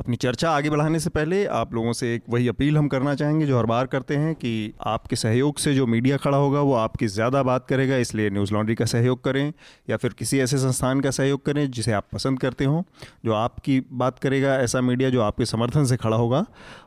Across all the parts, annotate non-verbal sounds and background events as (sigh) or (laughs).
अपनी चर्चा आगे बढ़ाने से पहले आप लोगों से एक वही अपील हम करना चाहेंगे, जो हर बार करते हैं कि आपके सहयोग से जो मीडिया खड़ा होगा, वो आपकी ज़्यादा बात करेगा, इसलिए न्यूज़ लॉन्ड्री का सहयोग करें, या फिर किसी ऐसे संस्थान का सहयोग करें, जिसे आप पसंद करते हों, जो आपकी बात करेगा, ऐसा मीडिया जो आपके समर्थन से खड़ा होगा।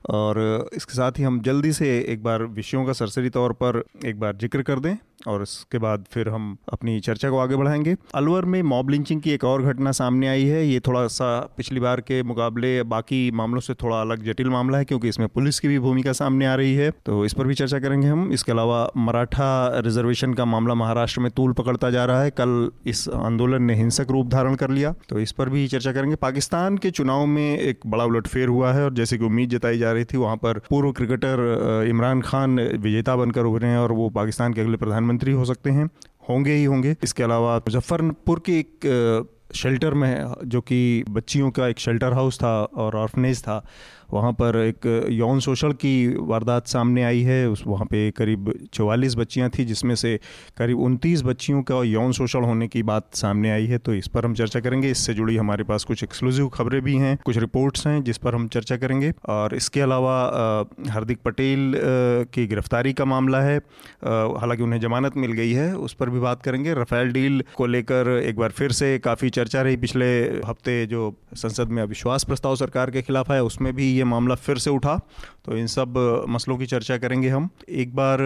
और इसके साथ ही हम जल्दी से एक बार विषयों का सरसरी तौर पर एक बार ज़िक्र कर दें, और इसके बाद फिर हम अपनी चर्चा को आगे बढ़ाएँगे। अलवर में मॉब लिंचिंग की एक और घटना सामने आई है, ये थोड़ा सा पिछली बार के मुकाबले बाकी मामलों से थोड़ा अलग जटिल मामला है, क्योंकि इसमें पुलिस की भी भूमिका सामने आ रही है। तो इस पर भी चर्चा करेंगे हम। इसके अलावा मराठा रिजर्वेशन का मामला महाराष्ट्र में तूल पकड़ता जा रहा है। कल इस आंदोलन ने हिंसक रूप धारण कर लिया। तो इस पर भी चर्चा करेंगे। पाकिस्तान के चुनाव में एक बड़ा उलटफेर हुआ है, और जैसे कि उम्मीद जताई जा रही थी, वहाँ पर पूर्व क्रिकेटर इमरान खान विजेता बनकर उभरे हैं, और वो पाकिस्तान के अगले प्रधानमंत्री हो सकते हैं। होंगे ही होंगे। इसके अलावा मुजफ्फरपुर की एक शेल्टर में जो कि बच्चियों का एक शेल्टर हाउस था और ऑर्फनेज था। वहाँ पर एक यौन शोषण की वारदात सामने आई है। उस वहाँ पे करीब चवालीस बच्चियाँ थी, जिसमें से करीब उनतीस बच्चियों का यौन शोषण होने की बात सामने आई है। तो इस पर हम चर्चा करेंगे। इससे जुड़ी हमारे पास कुछ एक्सक्लूसिव खबरें भी हैं, कुछ रिपोर्ट्स हैं, जिस पर हम चर्चा करेंगे। और इसके अलावा हार्दिक पटेल की गिरफ्तारी का मामला है। हालाँकि उन्हें जमानत मिल गई है, उस पर भी बात करेंगे। रफेल डील को लेकर एक बार फिर से काफ़ी चर्चा रही पिछले हफ़्ते, जो संसद में अविश्वास प्रस्ताव सरकार के खिलाफ है उसमें भी ये मामला फिर से उठा। तो इन सब मसलों की चर्चा करेंगे हम। एक बार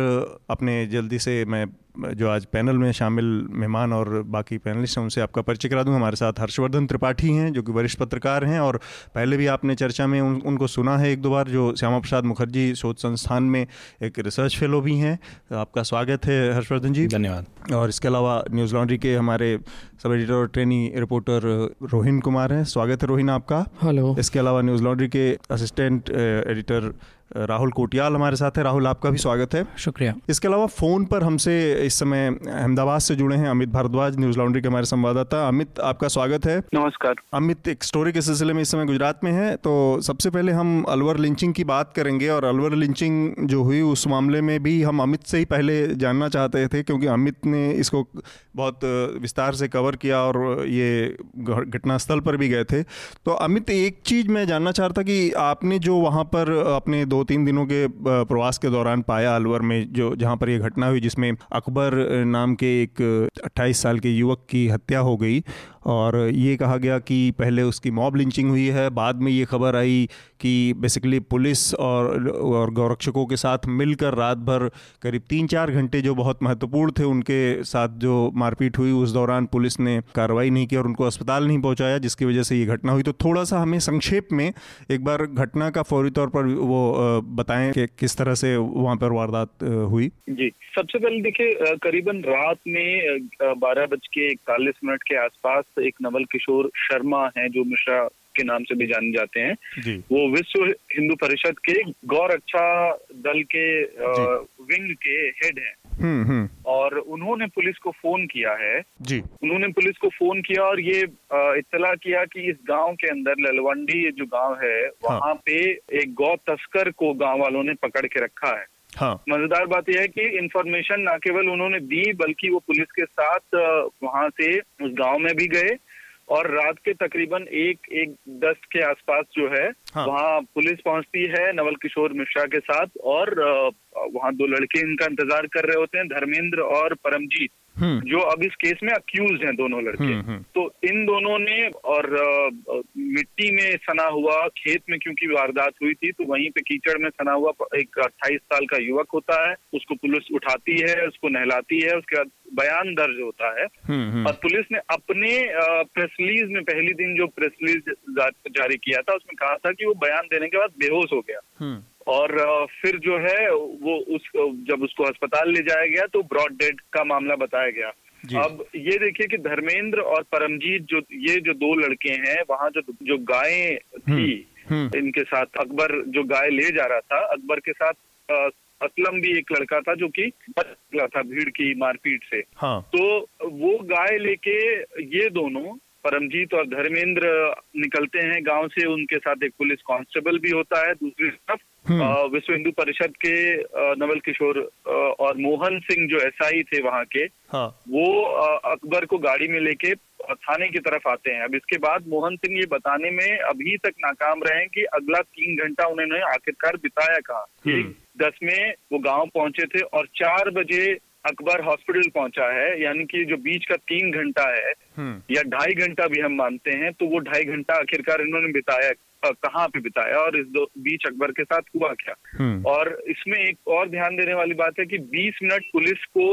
अपने जल्दी से मैं जो आज पैनल में शामिल मेहमान और बाकी पैनलिस्ट हैं उनसे आपका परिचय करा दूँ। हमारे साथ हर्षवर्धन त्रिपाठी हैं जो कि वरिष्ठ पत्रकार हैं और पहले भी आपने चर्चा में उन, उनको सुना है एक दो बार जो श्यामा प्रसाद मुखर्जी शोध संस्थान में एक रिसर्च फेलो भी हैं। आपका स्वागत है हर्षवर्धन जी। धन्यवाद। और इसके अलावा न्यूज़ लॉन्ड्री के हमारे सब एडिटर और ट्रेनी रिपोर्टर रोहिन कुमार हैं। स्वागत है रोहिन आपका। हेलो। इसके अलावा न्यूज़ लॉन्ड्री के असिस्टेंट एडिटर राहुल कोटियाल हमारे साथ है। राहुल आपका भी स्वागत है। शुक्रिया। इसके अलावा फ़ोन पर हमसे इस समय अहमदाबाद से जुड़े हैं अमित भारद्वाज न्यूज़ लॉन्ड्री के हमारे संवाददाता। अमित आपका स्वागत है। नमस्कार। अमित एक स्टोरी के सिलसिले में इस समय गुजरात में है तो सबसे पहले हम अलवर लिंचिंग की बात करेंगे और अलवर लिंचिंग जो हुई उस मामले में भी हम अमित से ही पहले जानना चाहते थे क्योंकि अमित ने इसको बहुत विस्तार से कवर किया और ये घटनास्थल पर भी गए थे। तो अमित एक चीज़ मैं जानना चाहता कि आपने जो वहाँ पर अपने दो दो तीन दिनों के प्रवास के दौरान पाया अलवर में जो, जहाँ पर यह घटना हुई, जिसमें अकबर नाम के एक 28 साल के युवक की हत्या हो गई। और ये कहा गया कि पहले उसकी मॉब लिंचिंग हुई है, बाद में ये खबर आई कि बेसिकली पुलिस और और गौरक्षकों के साथ मिलकर रात भर करीब तीन चार घंटे जो बहुत महत्वपूर्ण थे, उनके साथ जो मारपीट हुई, उस दौरान पुलिस ने कार्रवाई नहीं की और उनको अस्पताल नहीं पहुँचाया, जिसकी वजह से ये घटना हुई। तो थोड़ा सा हमें संक्षेप में एक बार घटना का फौरी तौर पर वो बताएँ कि किस तरह से वहाँ पर वारदात हुई। जी, सबसे पहले देखिए करीबन रात में बारह बज के इकतालीस मिनट के आसपास एक नवल किशोर शर्मा हैं जो मिश्रा के नाम से भी जाने जाते हैं। वो विश्व हिंदू परिषद के गौर अच्छा दल के विंग के हेड हैं। हम्म, हम्म। और उन्होंने पुलिस को फ़ोन किया है। जी। उन्होंने पुलिस को फ़ोन किया और ये इतला किया कि इस गाँव के अंदर ललवंडी जो गाँव है हाँ। पे एक गौ तस्कर को गाँव वालों ने पकड़ के रखा है। हाँ। मज़ेदार बात यह है कि इन्फॉर्मेशन ना केवल उन्होंने दी बल्कि वो पुलिस के साथ वहाँ से उस गाँव में भी गए और रात के तकरीबन एक एक दस के आसपास जो है हाँ। वहाँ पुलिस पहुँचती है नवल किशोर मिश्रा के साथ और वहाँ दो लड़के इनका इंतज़ार कर रहे होते हैं धर्मेंद्र और परमजीत। जो अब इस केस में अक्यूज हैं दोनों लड़के। हम्म, हम्म। तो इन दोनों ने और मिट्टी में सना हुआ खेत में क्योंकि वारदात हुई थी तो वहीं पे कीचड़ में सना हुआ एक अट्ठाईस साल का युवक होता है उसको पुलिस उठाती है उसको नहलाती है उसके बाद बयान दर्ज होता है। और पुलिस ने अपने प्रेस रिलीज़ में पहली दिन जो प्रेस रिलीज़ जारी किया था उसमें कहा था कि वो बयान देने के बाद बेहोश हो गया। और फिर जो है वो उस जब उसको अस्पताल ले जाया गया तो ब्रॉड डेड का मामला बताया गया अब ये देखिए कि धर्मेंद्र और परमजीत जो ये जो दो लड़के हैं वहाँ जो जो गायें हम्म, थी हम्म। इनके साथ अकबर जो गाय ले जा रहा था अकबर के साथ असलम भी एक लड़का था जो कि बच गया था भीड़ की मारपीट से हाँ। तो वो गाय लेके ये दोनों परमजीत और धर्मेंद्र निकलते हैं गाँव से उनके साथ एक पुलिस कांस्टेबल भी होता है दूसरी तरफ़ हम्म। विश्व हिंदू परिषद के नवल किशोर और मोहन सिंह जो एसआई थे वहाँ के हाँ। वो अकबर को गाड़ी में लेके थाने की तरफ़ आते हैं अब इसके बाद मोहन सिंह ये बताने में अभी तक नाकाम रहे हैं कि अगला तीन घंटा उन्होंने आखिरकार बिताया कहा हम्म। दस में वो गाँव पहुँचे थे और चार बजे अकबर हॉस्पिटल पहुँचा है यानी कि जो बीच का तीन घंटा है हम्म। या ढाई घंटा भी हम मानते हैं तो वो ढाई घंटा आखिरकार इन्होंने बिताया कहाँ पे बिताया और इस बीच अकबर के साथ हुआ क्या हम्म। और इसमें एक और ध्यान देने वाली बात है कि 20 मिनट पुलिस को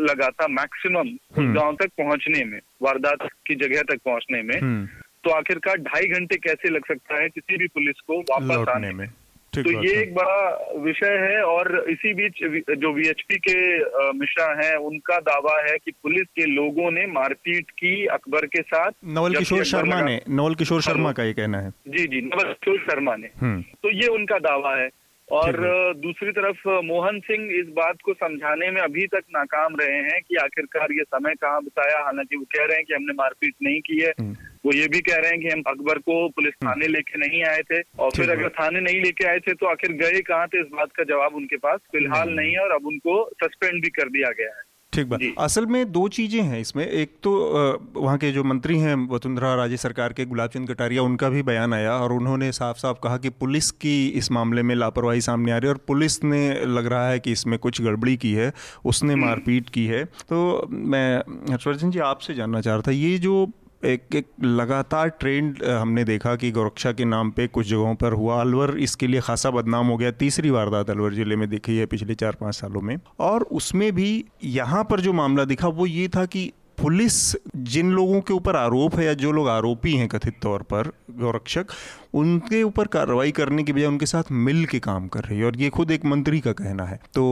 लगा था मैक्सिमम हम्म। गाँव तक पहुँचने में वारदात की जगह तक पहुँचने में तो आखिरकार ढाई घंटे कैसे लग सकता है किसी भी पुलिस को वापस आने में तो ये एक बड़ा विषय है और इसी बीच जो वीएचपी के मिश्रा हैं उनका दावा है कि पुलिस के लोगों ने मारपीट की अकबर के साथ नवल किशोर शर्मा ने नवल किशोर शर्मा का ये कहना है। जी जी नवल किशोर शर्मा ने। हम्म। तो ये उनका दावा है। और दूसरी तरफ़ मोहन सिंह इस बात को समझाने में अभी तक नाकाम रहे हैं कि आखिरकार ये समय कहाँ बताया। हालाँकि वो कह रहे हैं कि हमने मारपीट नहीं की है। हम्म। वो ये भी कह रहे हैं कि हम अकबर को पुलिस हम्म। थाने लेके नहीं आए थे। और फिर अगर थाने नहीं लेके आए थे तो आखिर गए कहाँ थे? इस बात का जवाब उनके पास फ़िलहाल नहीं। है और अब उनको सस्पेंड भी कर दिया गया है। ठीक बात। असल में दो चीज़ें हैं इसमें। एक तो वहाँ के जो मंत्री हैं वसुंधरा राजे सरकार के गुलाब चंद कटारिया उनका भी बयान आया और उन्होंने साफ़ साफ़ कहा कि पुलिस की इस मामले में लापरवाही सामने आ रही है और पुलिस ने लग रहा है कि इसमें कुछ गड़बड़ी की है उसने। मारपीट की है। तो मैं हर्षवर्धन जी आपसे जानना चाह रहा था ये जो एक एक लगातार ट्रेंड हमने देखा कि गोरक्षा के नाम पे कुछ जगहों पर हुआ। अलवर इसके लिए खासा बदनाम हो गया। तीसरी वारदात अलवर ज़िले में दिखी है पिछले चार पाँच सालों में। और उसमें भी यहाँ पर जो मामला दिखा, वो ये था कि पुलिस जिन लोगों के ऊपर आरोप है या जो लोग आरोपी हैं कथित तौर पर, गौरक्षक उनके ऊपर कार्रवाई करने की बजाय उनके साथ मिल के काम कर रही है और ये खुद एक मंत्री का कहना है तो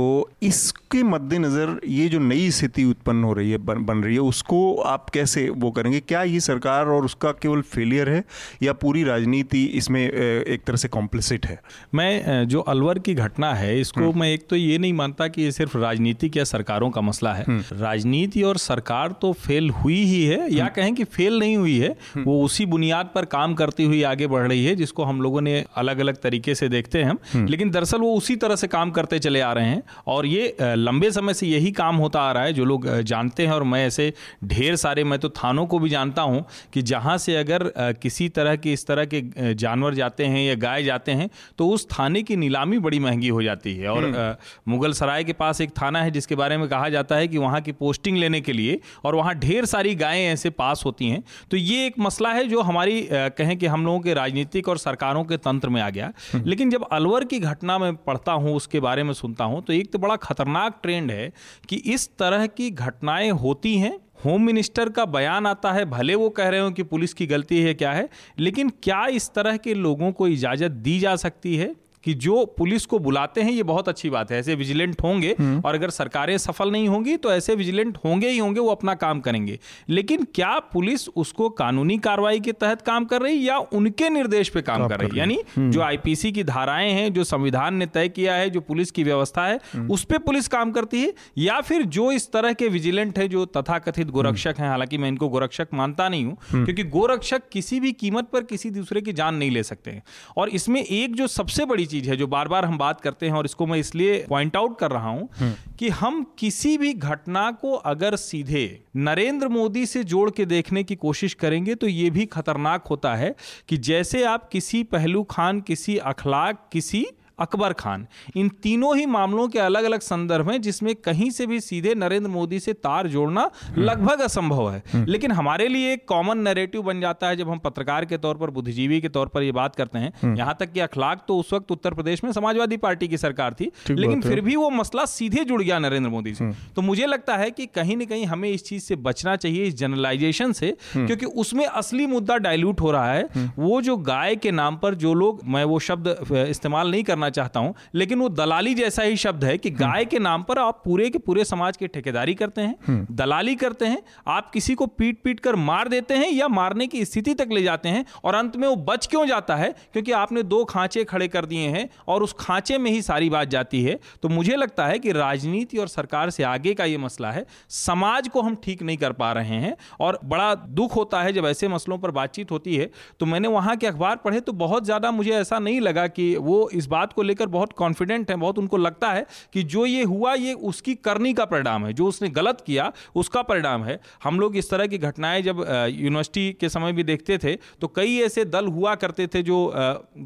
इसके मद्देनज़र ये जो नई स्थिति उत्पन्न हो रही है बन, बन रही है उसको आप कैसे वो करेंगे क्या ये सरकार और उसका केवल फेलियर है या पूरी राजनीति इसमें एक तरह से कॉम्प्लिसिट है मैं जो अलवर की घटना है इसको हम्म। मैं एक तो ये नहीं मानता कि ये सिर्फ़ राजनीतिक या सरकारों का मसला है हम्म। राजनीति और सरकार तो फेल हुई ही है या हम्म। कहें कि फेल नहीं हुई है वो उसी बुनियाद पर काम करती हुई आगे बढ़ रही है जिसको हम लोगों ने अलग अलग तरीके से देखते हैं हम्म। लेकिन दरअसल वो उसी तरह से काम करते चले आ रहे हैं और ये लंबे समय से यही काम होता आ रहा है जो लोग जानते हैं और मैं ऐसे ढेर सारे मैं तो थानों को भी जानता हूँ कि जहाँ से अगर किसी तरह के इस तरह के जानवर जाते हैं या गाय जाते हैं तो उस थाने की नीलामी बड़ी महँगी हो जाती है और हम्म। मुगल सराय के पास एक थाना है जिसके बारे में कहा जाता है कि वहाँ की पोस्टिंग लेने के लिए और वहाँ ढेर सारी गायें ऐसे पास होती हैं तो ये एक मसला है जो हमारी कहें कि हम लोगों के राजनीति राजनीतिक और सरकारों के तंत्र में आ गया। लेकिन जब अलवर की घटना में पढ़ता हूँ, उसके बारे में सुनता हूँ तो एक तो बड़ा खतरनाक ट्रेंड है कि इस तरह की घटनाएँ होती हैं होम मिनिस्टर का बयान आता है, भले वो कह रहे हो कि पुलिस की गलती है, क्या है, लेकिन क्या इस तरह के लोगों को इजाज़त दी जा सकती है कि जो पुलिस को बुलाते हैं ये बहुत अच्छी बात है। ऐसे विजिलेंट होंगे हम्म। और अगर सरकारें सफल नहीं होंगी तो ऐसे विजिलेंट होंगे ही होंगे वो अपना काम करेंगे। लेकिन क्या पुलिस उसको कानूनी कार्रवाई के तहत काम कर रही या उनके निर्देश पे काम कर रही है? यानी हम्म। जो आईपीसी की धाराएँ हैं जो संविधान ने तय किया है जो पुलिस की व्यवस्था है हम्म। उस पर पुलिस काम करती है? या फिर जो इस तरह के विजिलेंट है जो तथाकथित गोरक्षक है हालाँकि मैं इनको गोरक्षक मानता नहीं हूँ क्योंकि गोरक्षक किसी भी कीमत पर किसी दूसरे की जान नहीं ले सकते हैं। और इसमें एक जो सबसे बड़ी चीज़ चीज़ है जो बार बार हम बात करते हैं और इसको मैं इसलिए पॉइंट आउट कर रहा हूँ हम्म। कि हम किसी भी घटना को अगर सीधे नरेंद्र मोदी से जोड़ के देखने की कोशिश करेंगे तो यह भी खतरनाक होता है कि जैसे आप किसी पहलू खान किसी अखलाक किसी अकबर खान। इन तीनों ही मामलों के अलग अलग संदर्भ हैं जिसमें कहीं से भी सीधे नरेंद्र मोदी से तार जोड़ना लगभग असंभव है। हम्म। लेकिन हमारे लिए एक कॉमन नैरेटिव बन जाता है जब हम पत्रकार के तौर पर बुद्धिजीवी के तौर पर ये बात करते हैं। हम्म। यहाँ तक कि अखलाक तो उस वक्त उत्तर प्रदेश में समाजवादी पार्टी की सरकार थी लेकिन फिर भी वो मसला सीधे जुड़ गया नरेंद्र मोदी से। हम्म। तो मुझे लगता है कि कहीं ना कहीं हमें इस चीज़ से बचना चाहिए इस जनरलाइजेशन से क्योंकि उसमें असली मुद्दा डायल्यूट हो रहा है। वो जो गाय के नाम पर जो लोग मैं वो शब्द इस्तेमाल नहीं करना करना चाहता हूँ लेकिन वो दलाली जैसा ही शब्द है कि गाय के नाम पर आप पूरे के पूरे समाज की ठेकेदारी करते हैं दलाली करते हैं आप किसी को पीट पीट कर मार देते हैं या मारने की स्थिति तक ले जाते हैं और अंत में वो बच क्यों जाता है? क्योंकि आपने दो खांचे खड़े कर दिए हैं और उस खांचे में ही सारी बात जाती है। तो मुझे लगता है कि राजनीति और सरकार से आगे का ये मसला है समाज को हम ठीक नहीं कर पा रहे हैं और बड़ा दुख होता है जब ऐसे मसलों पर बातचीत होती है। तो मैंने वहाँ के अखबार पढ़े तो बहुत ज़्यादा मुझे ऐसा नहीं लगा कि वो इस बात को लेकर बहुत कॉन्फिडेंट है बहुत उनको लगता है कि जो ये हुआ ये उसकी करनी का परिणाम है जो उसने गलत किया उसका परिणाम है। हम लोग इस तरह की घटनाएँ जब यूनिवर्सिटी के समय भी देखते थे तो कई ऐसे दल हुआ करते थे जो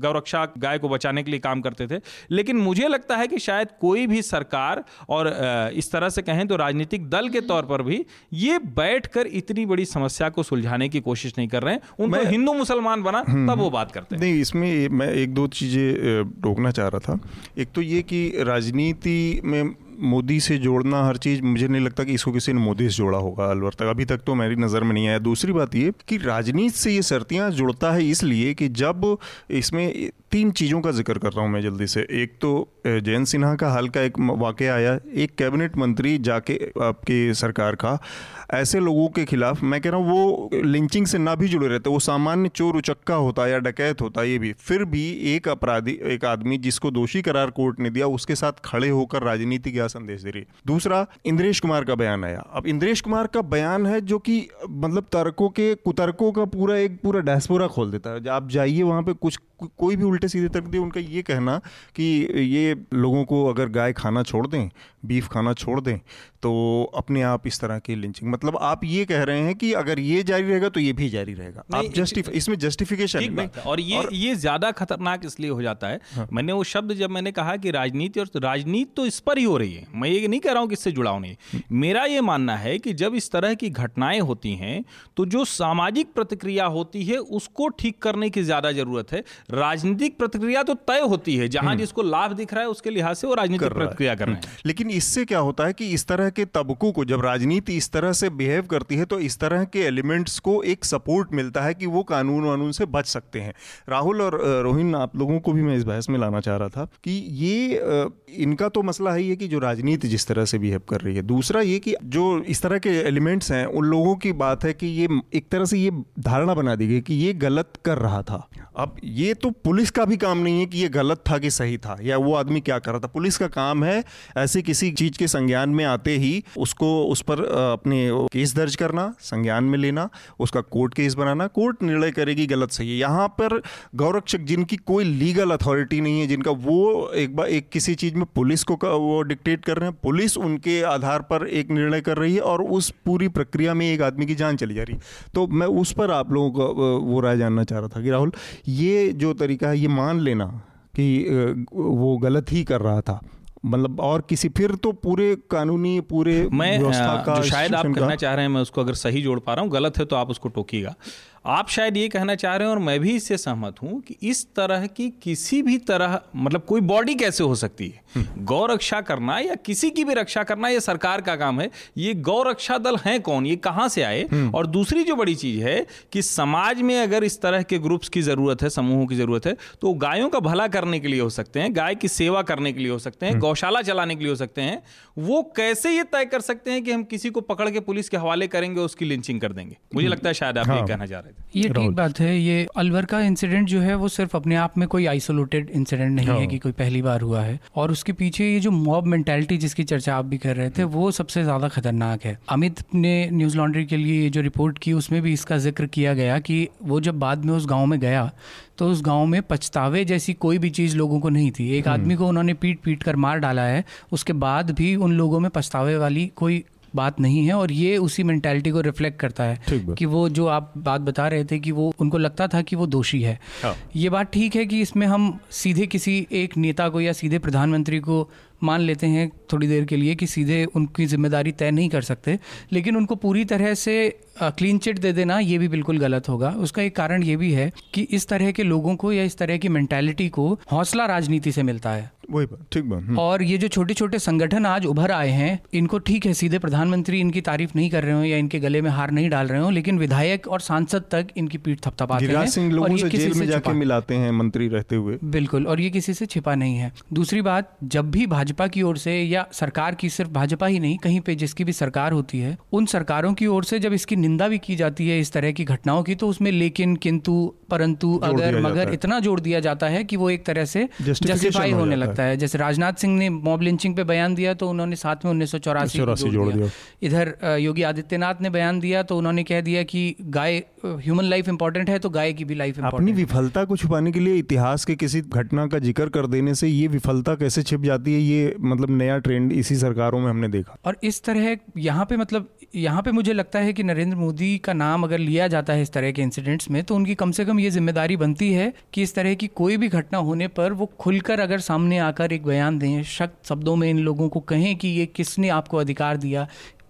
गौरक्षा गाय को बचाने के लिए काम करते थे। लेकिन मुझे लगता है कि शायद कोई भी सरकार और इस तरह से कहें तो राजनीतिक दल के तौर पर भी ये बैठकर इतनी बड़ी समस्या को सुलझाने की कोशिश नहीं कर रहे हैं। उनको हिंदू मुसलमान बना हम्म, तब वो हम्म। बात करते हैं। नहीं इसमें मैं एक दो चीज़ें रोकना चाह रहा था। एक तो ये कि राजनीति में मोदी से जोड़ना हर चीज़, मुझे नहीं लगता कि इसको किसी ने मोदी से जोड़ा होगा, अलवर तक। अभी तक तो मेरी नज़र में नहीं आया। दूसरी बात ये कि राजनीति से ये सर्तियाँ जुड़ता है इसलिए कि जब इसमें तीन चीज़ों का ज़िक्र कर रहा हूँ मैं जल्दी से। एक तो जयंत सिन्हा का हाल का एक वाक़ आया। एक कैबिनेट मंत्री जाके आपकी सरकार का। ऐसे लोगों के खिलाफ, मैं कह रहा हूँ, वो लिंचिंग से ना भी जुड़े रहते वो सामान्य चोर उचक्का होता या डकैत होता ये भी। फिर भी एक अपराधी, एक आदमी जिसको दोषी करार कोर्ट ने दिया, उसके साथ खड़े होकर राजनीति क्या संदेश दे रही दूसरा, इंद्रेश कुमार का बयान आया। अब इंद्रेश कुमार का बयान है जो कि मतलब तर्कों के, कुतर्कों का पूरा एक पूरा डैसपोरा खोल देता है। आप जाइए वहाँ पे, कुछ कोई भी उल्टे सीधे तर्क दे उनका ये कहना कि ये लोगों को अगर गाय खाना छोड़ दें बीफ खाना छोड़ दें तो अपने आप इस तरह की लिंचिंग मतलब आप ये कह रहे हैं कि अगर ये जारी रहेगा तो ये भी जारी रहेगा। आप जस्टिफाई इसमें जस्टिफिकेशन और ये और, ये ज़्यादा खतरनाक इसलिए हो जाता है हाँ। मैंने वो शब्द जब मैंने कहा कि राजनीति और राजनीति तो इस पर ही हो रही है मैं ये नहीं कह रहा हूँ कि इससे जुड़ाव नहीं मेरा ये मानना है कि जब इस तरह की घटनाएँ होती हैं तो जो सामाजिक प्रतिक्रिया होती है उसको ठीक करने की ज़्यादा ज़रूरत है। राजनीतिक प्रतिक्रिया तो तय होती है जहाँ हम्म। जिसको लाभ दिख रहा है उसके लिहाज से वो राजनीतिक प्रतिक्रिया कर रहे हैं। हम्म। लेकिन इससे क्या होता है कि इस तरह के तबकों को जब राजनीति इस तरह से बिहेव करती है तो इस तरह के एलिमेंट्स को एक सपोर्ट मिलता है कि वो कानून वानून से बच सकते हैं। राहुल और रोहिन आप लोगों को भी मैं इस बहस में लाना चाह रहा था कि ये इनका तो मसला है ये कि जो राजनीति जिस तरह से बिहेव कर रही है। दूसरा ये कि जो इस तरह के एलिमेंट्स हैं उन लोगों की बात है कि ये एक तरह से ये धारणा बना दी गई कि ये गलत कर रहा था। अब ये तो पुलिस का भी काम नहीं है कि ये गलत था कि सही था, या वो आदमी क्या कर रहा था। पुलिस का काम है ऐसी किसी चीज़ के संज्ञान में आते ही उसको, उस पर अपने केस दर्ज करना, संज्ञान में लेना, उसका कोर्ट केस बनाना, कोर्ट निर्णय करेगी गलत सही है। यहाँ पर गौरक्षक जिनकी कोई लीगल अथॉरिटी नहीं है, जिनका वो एक बार एक किसी चीज़ में पुलिस को वो डिक्टेट कर रहे हैं, पुलिस उनके आधार पर एक निर्णय कर रही है और उस पूरी प्रक्रिया में एक आदमी की जान चली जा रही है। तो मैं उस पर आप लोगों को वो राय जानना चाह रहा था कि राहुल, ये जो तरीका है ये मान लेना कि वो गलत ही कर रहा था। मतलब और किसी फिर तो पूरे कानूनी पूरे मैं का जो शायद आप करना चाह रहे हैं मैं उसको अगर सही जोड़ पा रहा हूँ गलत है तो आप उसको टोकिएगा। आप शायद ये कहना चाह रहे हैं और मैं भी इससे सहमत हूँ कि इस तरह की किसी भी तरह मतलब कोई बॉडी कैसे हो सकती है हम्म। गौ रक्षा करना या किसी की भी रक्षा करना ये सरकार का काम है ये गौ रक्षा दल हैं कौन ये कहाँ से आए हम्म। और दूसरी जो बड़ी चीज़ है कि समाज में अगर इस तरह के ग्रुप्स की ज़रूरत है समूहों की ज़रूरत है तो गायों का भला करने के लिए हो सकते हैं गाय की सेवा करने के लिए हो सकते हैं हम्म। गौशाला चलाने के लिए हो सकते हैं वो कैसे ये तय कर सकते हैं कि हम किसी को पकड़ के पुलिस के हवाले करेंगे उसकी लिंचिंग कर देंगे मुझे लगता है शायद आप ये हाँ। कहना चाह रहे थे ये ठीक बात है ये अलवर का इंसिडेंट जो है वो सिर्फ़ अपने आप में कोई आइसोलेटेड इंसिडेंट नहीं है हाँ। कि कोई पहली बार हुआ है। और उसके पीछे ये जो मॉब मेंटेलिटी जिसकी चर्चा आप भी कर रहे थे वो सबसे ज़्यादा खतरनाक है। अमित ने न्यूज़ लॉन्ड्री के लिए जो रिपोर्ट की उसमें भी इसका ज़िक्र किया गया कि वो जब बाद में उस गाँव में गया तो उस गाँव में पछतावे जैसी कोई भी चीज़ लोगों को नहीं थी। एक हम्म। आदमी को उन्होंने पीट पीट कर मार डाला है उसके बाद भी उन लोगों में पछतावे वाली कोई बात नहीं है और ये उसी मेंटालिटी को रिफ्लेक्ट करता है कि वो जो आप बात बता रहे थे कि वो उनको लगता था कि वो दोषी है। हाँ। ये बात ठीक है कि इसमें हम सीधे किसी एक नेता को या सीधे प्रधानमंत्री को मान लेते हैं थोड़ी देर के लिए कि सीधे उनकी ज़िम्मेदारी तय नहीं कर सकते लेकिन उनको पूरी तरह से क्लीन चिट दे देना ये भी बिल्कुल गलत होगा। उसका एक कारण ये भी है कि इस तरह के लोगों को या इस तरह की मेंटालिटी को हौसला राजनीति से मिलता है। वही ठीक बात हम्म। और ये जो छोटे छोटे संगठन आज उभर आए हैं इनको ठीक है सीधे प्रधानमंत्री इनकी तारीफ़ नहीं कर रहे हो या इनके गले में हार नहीं डाल रहे हो लेकिन विधायक और सांसद तक इनकी पीठ थपथपाते हैं सिंह लोगों से जेल में जाके मिलाते हैं मंत्री रहते हुए। बिल्कुल और ये किसी से छिपा नहीं है। दूसरी बात जब भी भाजपा की ओर से या सरकार की सिर्फ़ भाजपा ही नहीं कहीं पे जिसकी भी सरकार होती है उन सरकारों की ओर से जब इसकी निंदा भी की जाती है इस तरह की घटनाओं की तो उसमें लेकिन किंतु परंतु अगर मगर इतना जोड़ दिया जाता है कि वो एक तरह से जस्टिफाई होने लगता है। जैसे राजनाथ सिंह ने मॉब लिंचिंग पे बयान दिया तो उन्होंने साथ में उन्नीस जोड़ दिया। इधर योगी आदित्यनाथ ने बयान दिया तो उन्होंने कह दिया कि गाय ह्यूमन लाइफ इंपॉर्टेंट है तो गाय की भी लाइफ अपनी विफलता को छुपाने के लिए इतिहास के किसी घटना का ज़िक्र कर देने से ये विफलता कैसे छिप जाती है ये मतलब नया ट्रेंड इसी सरकारों में हमने देखा। और इस तरह यहाँ पे मतलब यहाँ पे मुझे लगता है कि नरेंद्र मोदी का नाम अगर लिया जाता है इस तरह के इंसिडेंट्स में तो उनकी कम से कम ये ज़िम्मेदारी बनती है कि इस तरह की कोई भी घटना होने पर वो खुलकर अगर सामने आकर एक बयान दें शक्त शब्दों में इन लोगों को कहें कि ये किसने आपको अधिकार दिया?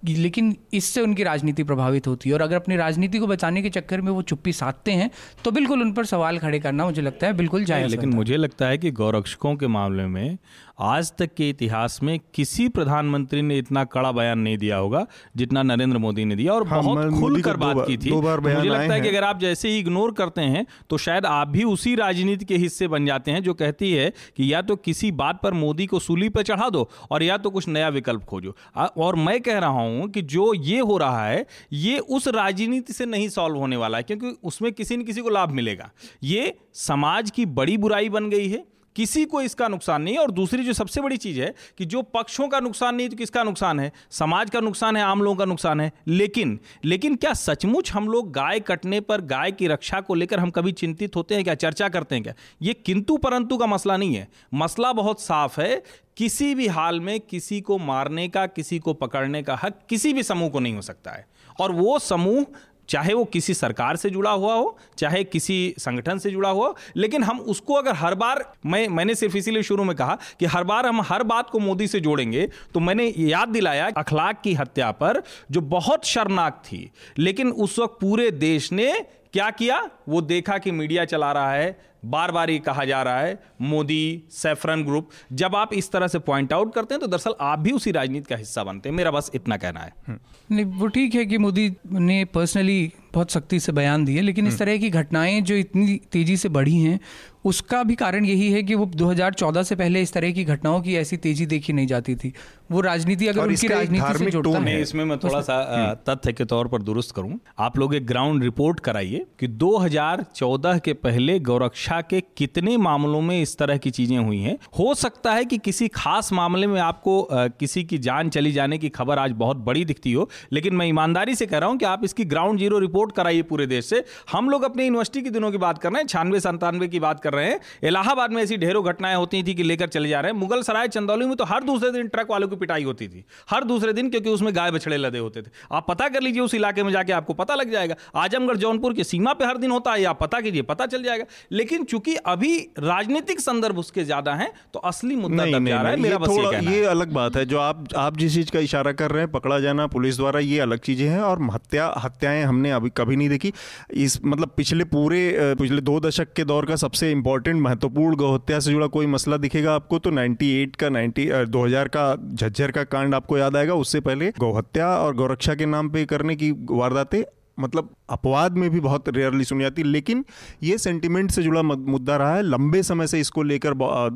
लेकिन इससे उनकी राजनीति प्रभावित होती है। और अगर अपनी राजनीति को बचाने के चक्कर में वो चुप्पी साधते हैं तो बिल्कुल उन पर सवाल खड़े करना मुझे लगता है बिल्कुल जाए लेकिन मुझे लगता है कि गौरक्षकों के मामले में आज तक के इतिहास में किसी प्रधानमंत्री ने इतना कड़ा बयान नहीं दिया होगा जितना नरेंद्र मोदी ने दिया। और हाँ, बहुत खुलकर बात की थी। मुझे लगता है कि अगर आप जैसे ही इग्नोर करते हैं तो शायद आप भी उसी राजनीति के हिस्से बन जाते हैं जो कहती है कि या तो किसी बात पर मोदी को सूली पर चढ़ा दो और या तो कुछ नया विकल्प खोजो। और मैं कह रहा हूँ कि जो ये हो रहा है ये उस राजनीति से नहीं सॉल्व होने वाला है क्योंकि उसमें किसी न किसी को लाभ मिलेगा। ये समाज की बड़ी बुराई बन गई है किसी को इसका नुकसान नहीं है। और दूसरी जो सबसे बड़ी चीज़ है कि जो पक्षों का नुकसान नहीं तो किसका नुकसान है? समाज का नुकसान है, आम लोगों का नुकसान है। लेकिन लेकिन क्या सचमुच हम लोग गाय कटने पर, गाय की रक्षा को लेकर हम कभी चिंतित होते हैं क्या? चर्चा करते हैं क्या? ये किंतु परंतु का मसला नहीं है। मसला बहुत साफ़ है, किसी भी हाल में किसी को मारने का, किसी को पकड़ने का हक किसी भी समूह को नहीं हो सकता है। और वो समूह चाहे वो किसी सरकार से जुड़ा हुआ हो, चाहे किसी संगठन से जुड़ा हुआ हो, लेकिन हम उसको अगर हर बार, मैं, मैंने सिर्फ़ इसीलिए शुरू में कहा कि हर बार हम हर बात को मोदी से जोड़ेंगे तो मैंने याद दिलाया अखलाक की हत्या पर, जो बहुत शर्मनाक थी, लेकिन उस वक्त पूरे देश ने क्या किया वो देखा कि मीडिया चला रहा है बार बार ये कहा जा रहा है मोदी सेफरन ग्रुप जब आप इस तरह से पॉइंट आउट करते हैं तो दरअसल आप भी उसी राजनीति का हिस्सा बनते हैं मेरा बस इतना कहना है हम्म। नहीं वो ठीक है कि मोदी ने पर्सनली बहुत सख्ती से बयान दिए लेकिन इस हम्म। तरह की घटनाएँ जो इतनी तेज़ी से बढ़ी हैं उसका भी कारण यही है कि वो 2014 से पहले इस तरह की घटनाओं की ऐसी तेज़ी देखी नहीं जाती थी। वो राजनीति अगर उनकी राजनीति से जुड़ता है। इसमें मैं थोड़ा सा हम्म। तथ्य के तौर पर दुरुस्त करूँ। आप लोग एक ग्राउंड रिपोर्ट कराइए कि 2014 के पहले गौरक्षा के कितने मामलों में इस तरह की चीज़ें हुई हैं। हो सकता है कि किसी खास मामले में आपको किसी की जान चली जाने की खबर आज बहुत बड़ी दिखती हो लेकिन मैं ईमानदारी से कह रहा हूँ कि आप इसकी ग्राउंड ज़ीरो रिपोर्ट कराइए पूरे देश से। हम लोग अपने यूनिवर्सिटी के दिनों की बात कर रहे हैं छियानवे संतानवे की बात कर कर रहे हैं। इलाहाबाद में ऐसी ढेरों घटनाएँ होती थी कि लेकर चले जा रहे हैं। मुगल सराय चंदौली में तो हर दूसरे दिन ट्रक वालों की पिटाई होती थी। हर दूसरे दिन क्योंकि उसमें गाय बछड़े लदे होते थे। आप पता कर लीजिए उस इलाके में जाके आपको पता लग जाएगा। आजमगढ़ जौनपुर की सीमा पर हर दिन होता है आप पता कीजिए पता चल जाएगा। लेकिन चूँकि अभी राजनीतिक संदर्भ उसके ज़्यादा है तो असली मुद्दा नहीं, नहीं, रहा है। मेरा बस ये, ये अलग बात है। जो आप आप जिस चीज़ का इशारा कर रहे हैं पकड़ा जाना पुलिस द्वारा ये अलग चीज़ें हैं और हत्या हत्याएँ हमने अभी कभी नहीं देखी। इस मतलब पिछले पूरे पिछले दो दशक के दौर का सबसे इंपॉर्टेंट महत्वपूर्ण गौहत्या से जुड़ा कोई मसला दिखेगा आपको तो 98 का 90 2000 का, झज्जर का कांड आपको याद आएगा। उससे पहले गौहत्या और गौरक्षा के नाम पे करने की वारदातें मतलब अपवाद में भी बहुत रेयरली सुनी जाती लेकिन ये सेंटिमेंट से जुड़ा मुद्दा रहा है। लंबे समय से इसको लेकर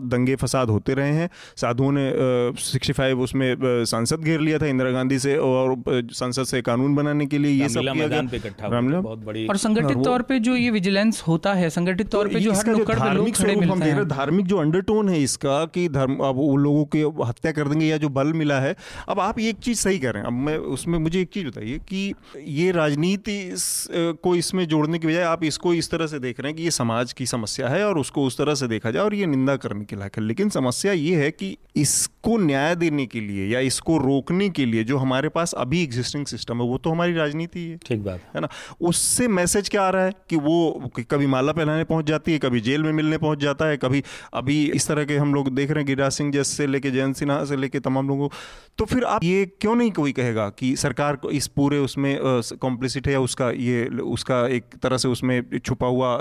दंगे फसाद होते रहे हैं। साधुओं ने सिक्सटी फाइव उसमें संसद घेर लिया था इंदिरा गांधी से और संसद से कानून बनाने के लिए ये सब किया गया। बहुत बड़ी और संगठित तौर पे जो ये विजिलेंस होता है संगठित तौर पे जो हर धार्मिक धार्मिक जो अंडरटोन है इसका कि धर्म अब वो लोगों की हत्या कर देंगे या जो बल मिला है। अब आप एक चीज़ सही कर रहे हैं। अब मैं उसमें मुझे एक चीज़ बताइए कि ये राजनीति को इसमें जोड़ने की बजाय आप इसको इस तरह से देख रहे हैं कि ये समाज की समस्या है और उसको उस तरह से देखा जाए और ये निंदा करने के लायक है। लेकिन समस्या ये है कि इसको न्याय देने के लिए या इसको रोकने के लिए जो हमारे पास अभी एग्जिस्टिंग सिस्टम है वो तो हमारी राजनीति है। ठीक बात। है ना? उससे मैसेज क्या आ रहा है कि वो कभी माला पहनाने पहुँच जाती है कभी जेल में मिलने पहुँच जाता है कभी अभी इस तरह के हम लोग देख रहे हैं गिरिराज सिंह जैसे लेके जयंत सिन्हा से लेके तमाम लोगों तो फिर आप ये क्यों नहीं कोई कहेगा कि सरकार को इस पूरे उसमें कॉम्प्लिसिट है या उसका ये ये उसका एक तरह से उसमें छुपा हुआ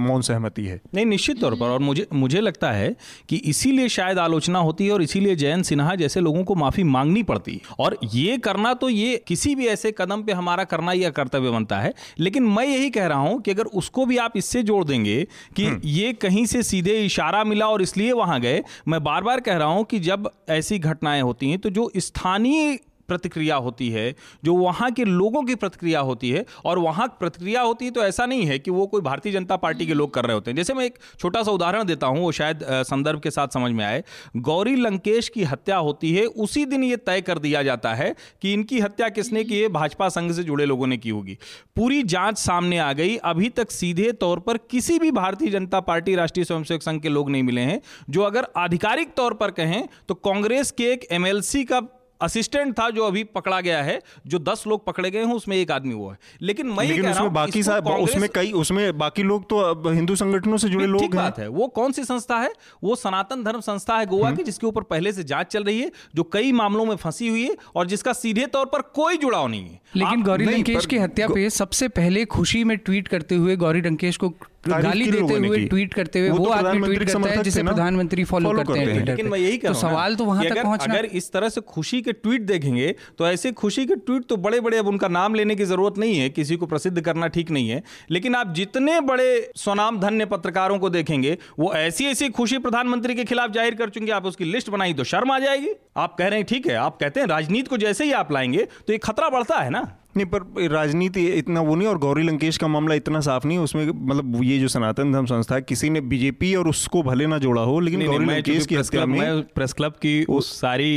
मौन सहमति है नहीं निश्चित तौर पर और मुझे मुझे लगता है कि इसीलिए शायद आलोचना होती है और इसीलिए जयंत सिन्हा जैसे लोगों को माफ़ी मांगनी पड़ती है और ये करना तो ये किसी भी ऐसे कदम पे हमारा करना यह कर्तव्य बनता है लेकिन मैं यही कह रहा हूँ कि अगर उसको भी आप इससे जोड़ देंगे कि हम्म। ये कहीं से सीधे इशारा मिला और इसलिए वहाँ गए मैं बार बार कह रहा हूँ कि जब ऐसी घटनाएँ होती हैं तो जो स्थानीय प्रतिक्रिया होती है, जो वहाँ के लोगों की प्रतिक्रिया होती है, और वहाँ प्रतिक्रिया होती है तो ऐसा नहीं है कि वो कोई भारतीय जनता पार्टी के लोग कर रहे होते हैं। जैसे मैं एक छोटा सा उदाहरण देता हूँ, वो शायद संदर्भ के साथ समझ में आए। गौरी लंकेश की हत्या होती है, उसी दिन ये तय कर दिया जाता है कि इनकी हत्या किसने की है, भाजपा संघ से जुड़े लोगों ने की होगी। पूरी जाँच सामने आ गई, अभी तक सीधे तौर पर किसी भी भारतीय जनता पार्टी, राष्ट्रीय स्वयंसेवक संघ के लोग नहीं मिले हैं। जो अगर आधिकारिक तौर पर कहें तो कांग्रेस के एक एमएलसी का असिस्टेंट था जो अभी पकड़ा गया है जो दस लोग पकड़े गए हैं उसमें एक आदमी वो है। लेकिन मैं लेकिन उसमें बाकी उसमें कई उसमें बाकी लोग तो हिंदू संगठनों से जुड़े लोग बात है। वो कौन सी संस्था है? वो सनातन धर्म संस्था है गोवा हम्म। की जिसके ऊपर पहले से जाँच चल रही है जो कई मामलों में फंसी हुई है और जिसका सीधे तौर पर कोई जुड़ाव नहीं है। लेकिन गौरी लंकेश की हत्या पे सबसे पहले खुशी में ट्वीट करते हुए गौरी लंकेश को गाली देते हुए ट्वीट करते हुए वो, तो आदमी ट्वीट करता है जिसे प्रधानमंत्री फॉलो करते हैं लेकिन मैं यही तो सवाल तो वहाँ तक पहुँचना अगर इस तरह से खुशी के ट्वीट देखेंगे तो ऐसे खुशी के ट्वीट तो बड़े बड़े अब उनका नाम लेने की ज़रूरत नहीं है किसी को प्रसिद्ध करना ठीक नहीं है। लेकिन आप जितने बड़े स्वनाम धन्य पत्रकारों को देखेंगे वो ऐसी ऐसी खुशी प्रधानमंत्री के खिलाफ ज़ाहिर कर चुके आप उसकी लिस्ट बनाई तो शर्म आ जाएगी। आप कह रहे हैं ठीक है आप कहते हैं राजनीति को जैसे ही आप लाएँगे तो ये खतरा बढ़ता है ना? नहीं पर राजनीति इतना वो नहीं और गौरी लंकेश का मामला इतना साफ़ नहीं उसमें मतलब ये जो सनातन धर्म संस्था है किसी ने बीजेपी और उसको भले ना जोड़ा हो लेकिन गौरी लंकेश की हत्या मैं प्रेस क्लब की उस सारी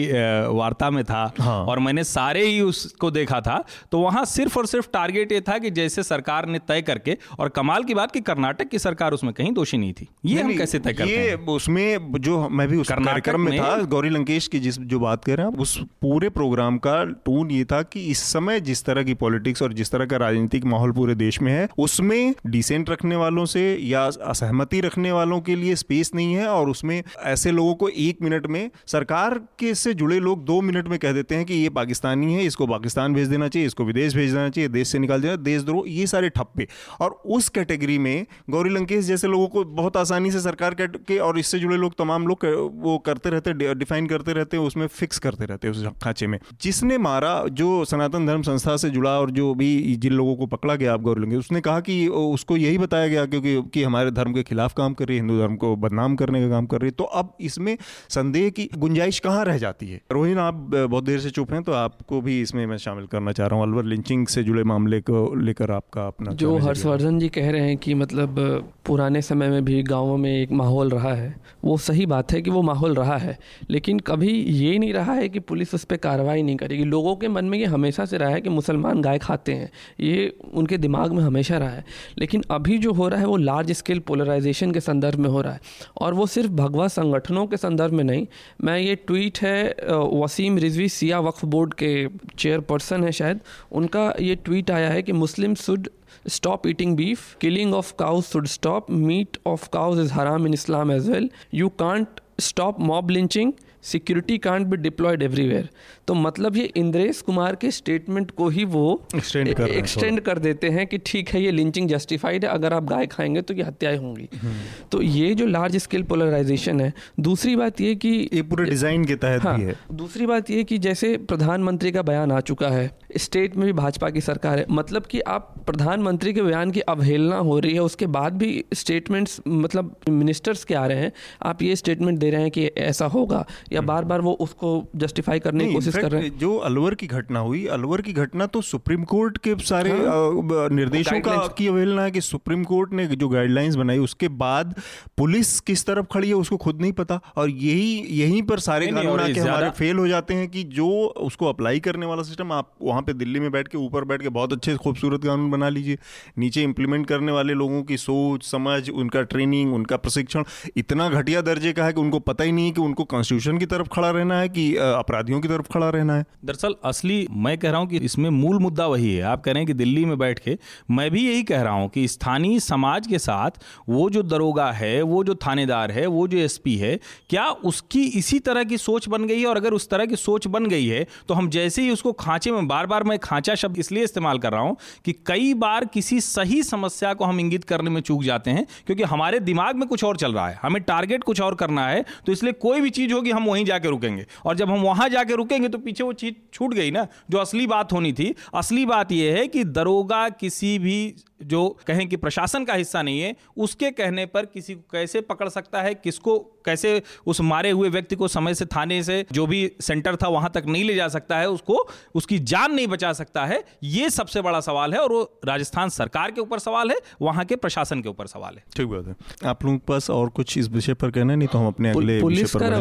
वार्ता में था हाँ। और मैंने सारे ही उसको देखा था तो वहाँ सिर्फ़ और सिर्फ़ टारगेट ये था कि जैसे सरकार ने तय करके और कमाल की बात कि कर्नाटक की सरकार उसमें कहीं दोषी नहीं थी ये हम कैसे तय करते ये उसमें जो मैं भी उस कार्यक्रम में था गौरी लंकेश की जिस जो बात कर रहे हैं उस पूरे प्रोग्राम का टून ये था कि इस समय जिस तरह की पॉलिटिक्स और जिस तरह का राजनीतिक माहौल पूरे देश में है, उसमें डिसेंट रखने वालों से या असहमति रखने वालों के लिए स्पेस नहीं है और उसमें ऐसे लोगों को एक मिनट में, सरकार के से जुड़े लोग दो मिनट में कह देते हैं कि ये पाकिस्तानी है, इसको पाकिस्तान भेज देना चाहिए, इसको विदेश भेज देना चाहिए, देश से निकाल देना देशद्रोह ये सारे ठप्पे। और उस कैटेगरी में गौरी लंकेश जैसे लोगों को बहुत आसानी से सरकार के और इससे जुड़े लोग तमाम लोग वो करते रहते डिफाइन करते रहते हैं उसमें फिक्स करते रहते हैं उस खांचे में। जिसने मारा, जो सनातन धर्म संस्था से जुड़ा और जो भी जिन लोगों को पकड़ा गया आप गौर लेंगे उसने कहा कि उसको यही बताया गया क्योंकि कि हमारे धर्म के खिलाफ काम कर रही है हिंदू धर्म को बदनाम करने का काम कर रही है। तो अब इसमें संदेह की गुंजाइश कहाँ रह जाती है? रोहिन आप बहुत देर से चुप हैं तो आपको भी इसमें मैं शामिल करना चाह रहा हूँ। अलवर लिंचिंग से जुड़े मामले को लेकर आपका अपना जो हर्षवर्धन जी कह रहे हैं कि मतलब पुराने समय में भी गाँवों में एक माहौल रहा है वो सही बात है कि वो माहौल रहा है लेकिन कभी ये नहीं रहा है कि पुलिस उस पर कार्रवाई नहीं करेगी। लोगों के मन में ये हमेशा से रहा है कि मुसलमान गाय खाते हैं, ये उनके दिमाग में हमेशा रहा है। लेकिन अभी जो हो रहा है वो लार्ज स्केल पोलराइजेशन के संदर्भ में हो रहा है। और वो सिर्फ़ भगवा संगठनों के संदर्भ में नहीं, मैं ये ट्वीट है वसीम रिजवी सिया वक्फ बोर्ड के चेयरपर्सन है शायद, उनका ये ट्वीट आया है कि Muslim should stop eating beef, killing of cows should stop, meat of cows is haram in islam as well. You can't stop mob lynching security can't be deployed everywhere तो मतलब ये इंद्रेश कुमार के स्टेटमेंट को ही वो extend कर, extend कर देते हैं कि ठीक है ये लिंचिंग जस्टिफाइड है अगर आप गाय खाएँगे तो ये हत्याएँ होंगी। हम्म। तो ये जो लार्ज स्केल पोलराइजेशन है दूसरी बात ये कि ये पूरे डिज़ाइन के तहत हाँ, है। दूसरी बात ये कि जैसे प्रधानमंत्री का बयान आ चुका है स्टेट में भी भाजपा की सरकार है मतलब कि आप प्रधानमंत्री के बयान की अवहेलना हो रही है उसके बाद भी स्टेटमेंट्स मतलब मिनिस्टर्स के आ रहे हैं आप ये स्टेटमेंट दे रहे हैं कि ऐसा होगा या बार बार वो उसको जस्टिफाई करने की कोशिश कर रहे हैं जो अलवर की घटना हुई अलवर की घटना तो सुप्रीम कोर्ट के सारे हाँ, निर्देशों का की अवहेलना है कि सुप्रीम कोर्ट ने जो गाइडलाइंस बनाई उसके बाद पुलिस किस तरफ़ खड़ी है उसको खुद नहीं पता। और यही यहीं पर सारे कानून आके हमारे फेल हो जाते हैं कि जो उसको अप्लाई करने वाला सिस्टम आप वहाँ पे दिल्ली में बैठ के ऊपर बैठ के बहुत अच्छे खूबसूरत कानून बना लीजिए। नीचे इंप्लीमेंट करने वाले लोगों की सोच समझ उनका ट्रेनिंग उनका प्रशिक्षण इतना घटिया दर्जे का है कि उनको पता ही नहीं है कि उनको कॉन्स्टिट्यूशन की तरफ़ खड़ा रहना है कि अपराधियों की तरफ़ खड़ा रहना है दरअसल, असली मैं कह रहा हूँ कि इसमें मूल मुद्दा वही है। आप कह रहे हैं कि दिल्ली में बैठ के मैं भी यही कह रहा हूँ कि स्थानीय समाज के साथ वो जो दरोगा है, वो जो थानेदार है, वो जो एसपी है, क्या उसकी इसी तरह की सोच बन गई है? और अगर उस तरह की सोच बन गई है तो हम जैसे ही उसको खांचे में बार बार मैं खांचा शब्द इसलिए इस्तेमाल कर रहा हूँ कि कई बार किसी सही समस्या को हम इंगित करने में चूक जाते हैं, क्योंकि हमारे दिमाग में कुछ और चल रहा है। हमें टारगेट कुछ और करना है तो इसलिए कोई भी चीज़ होगी, हम वहीं जाके रुकेंगे। और जब हम वहाँ जाके रुकेंगे तो पीछे वो चीज़ छूट गई ना, जो असली बात होनी थी। असली बात यह है कि दरोगा किसी भी जो कहें कि प्रशासन का हिस्सा नहीं है उसके कहने पर किसी को कैसे पकड़ सकता है किसको कैसे उस मारे हुए व्यक्ति को समय से थाने से जो भी सेंटर था वहाँ तक नहीं ले जा सकता है उसको उसकी जान नहीं बचा सकता है ये सबसे बड़ा सवाल है और वो राजस्थान सरकार के ऊपर सवाल है वहाँ के प्रशासन के ऊपर सवाल है। ठीक बात है। आप लोगों के पास और कुछ इस विषय पर कहना है नहीं तो हम अपने अगले पुलिस पर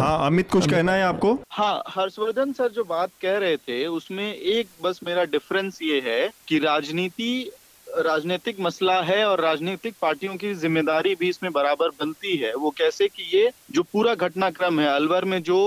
हाँ अमित कुछ कहना है आपको? हाँ हर्षवर्धन सर जो बात कह रहे थे उसमें एक बस मेरा डिफरेंस ये है कि राजनीति राजनीतिक मसला है और राजनीतिक पार्टियों की ज़िम्मेदारी भी इसमें बराबर बनती है वो कैसे कि ये जो पूरा घटनाक्रम है अलवर में जो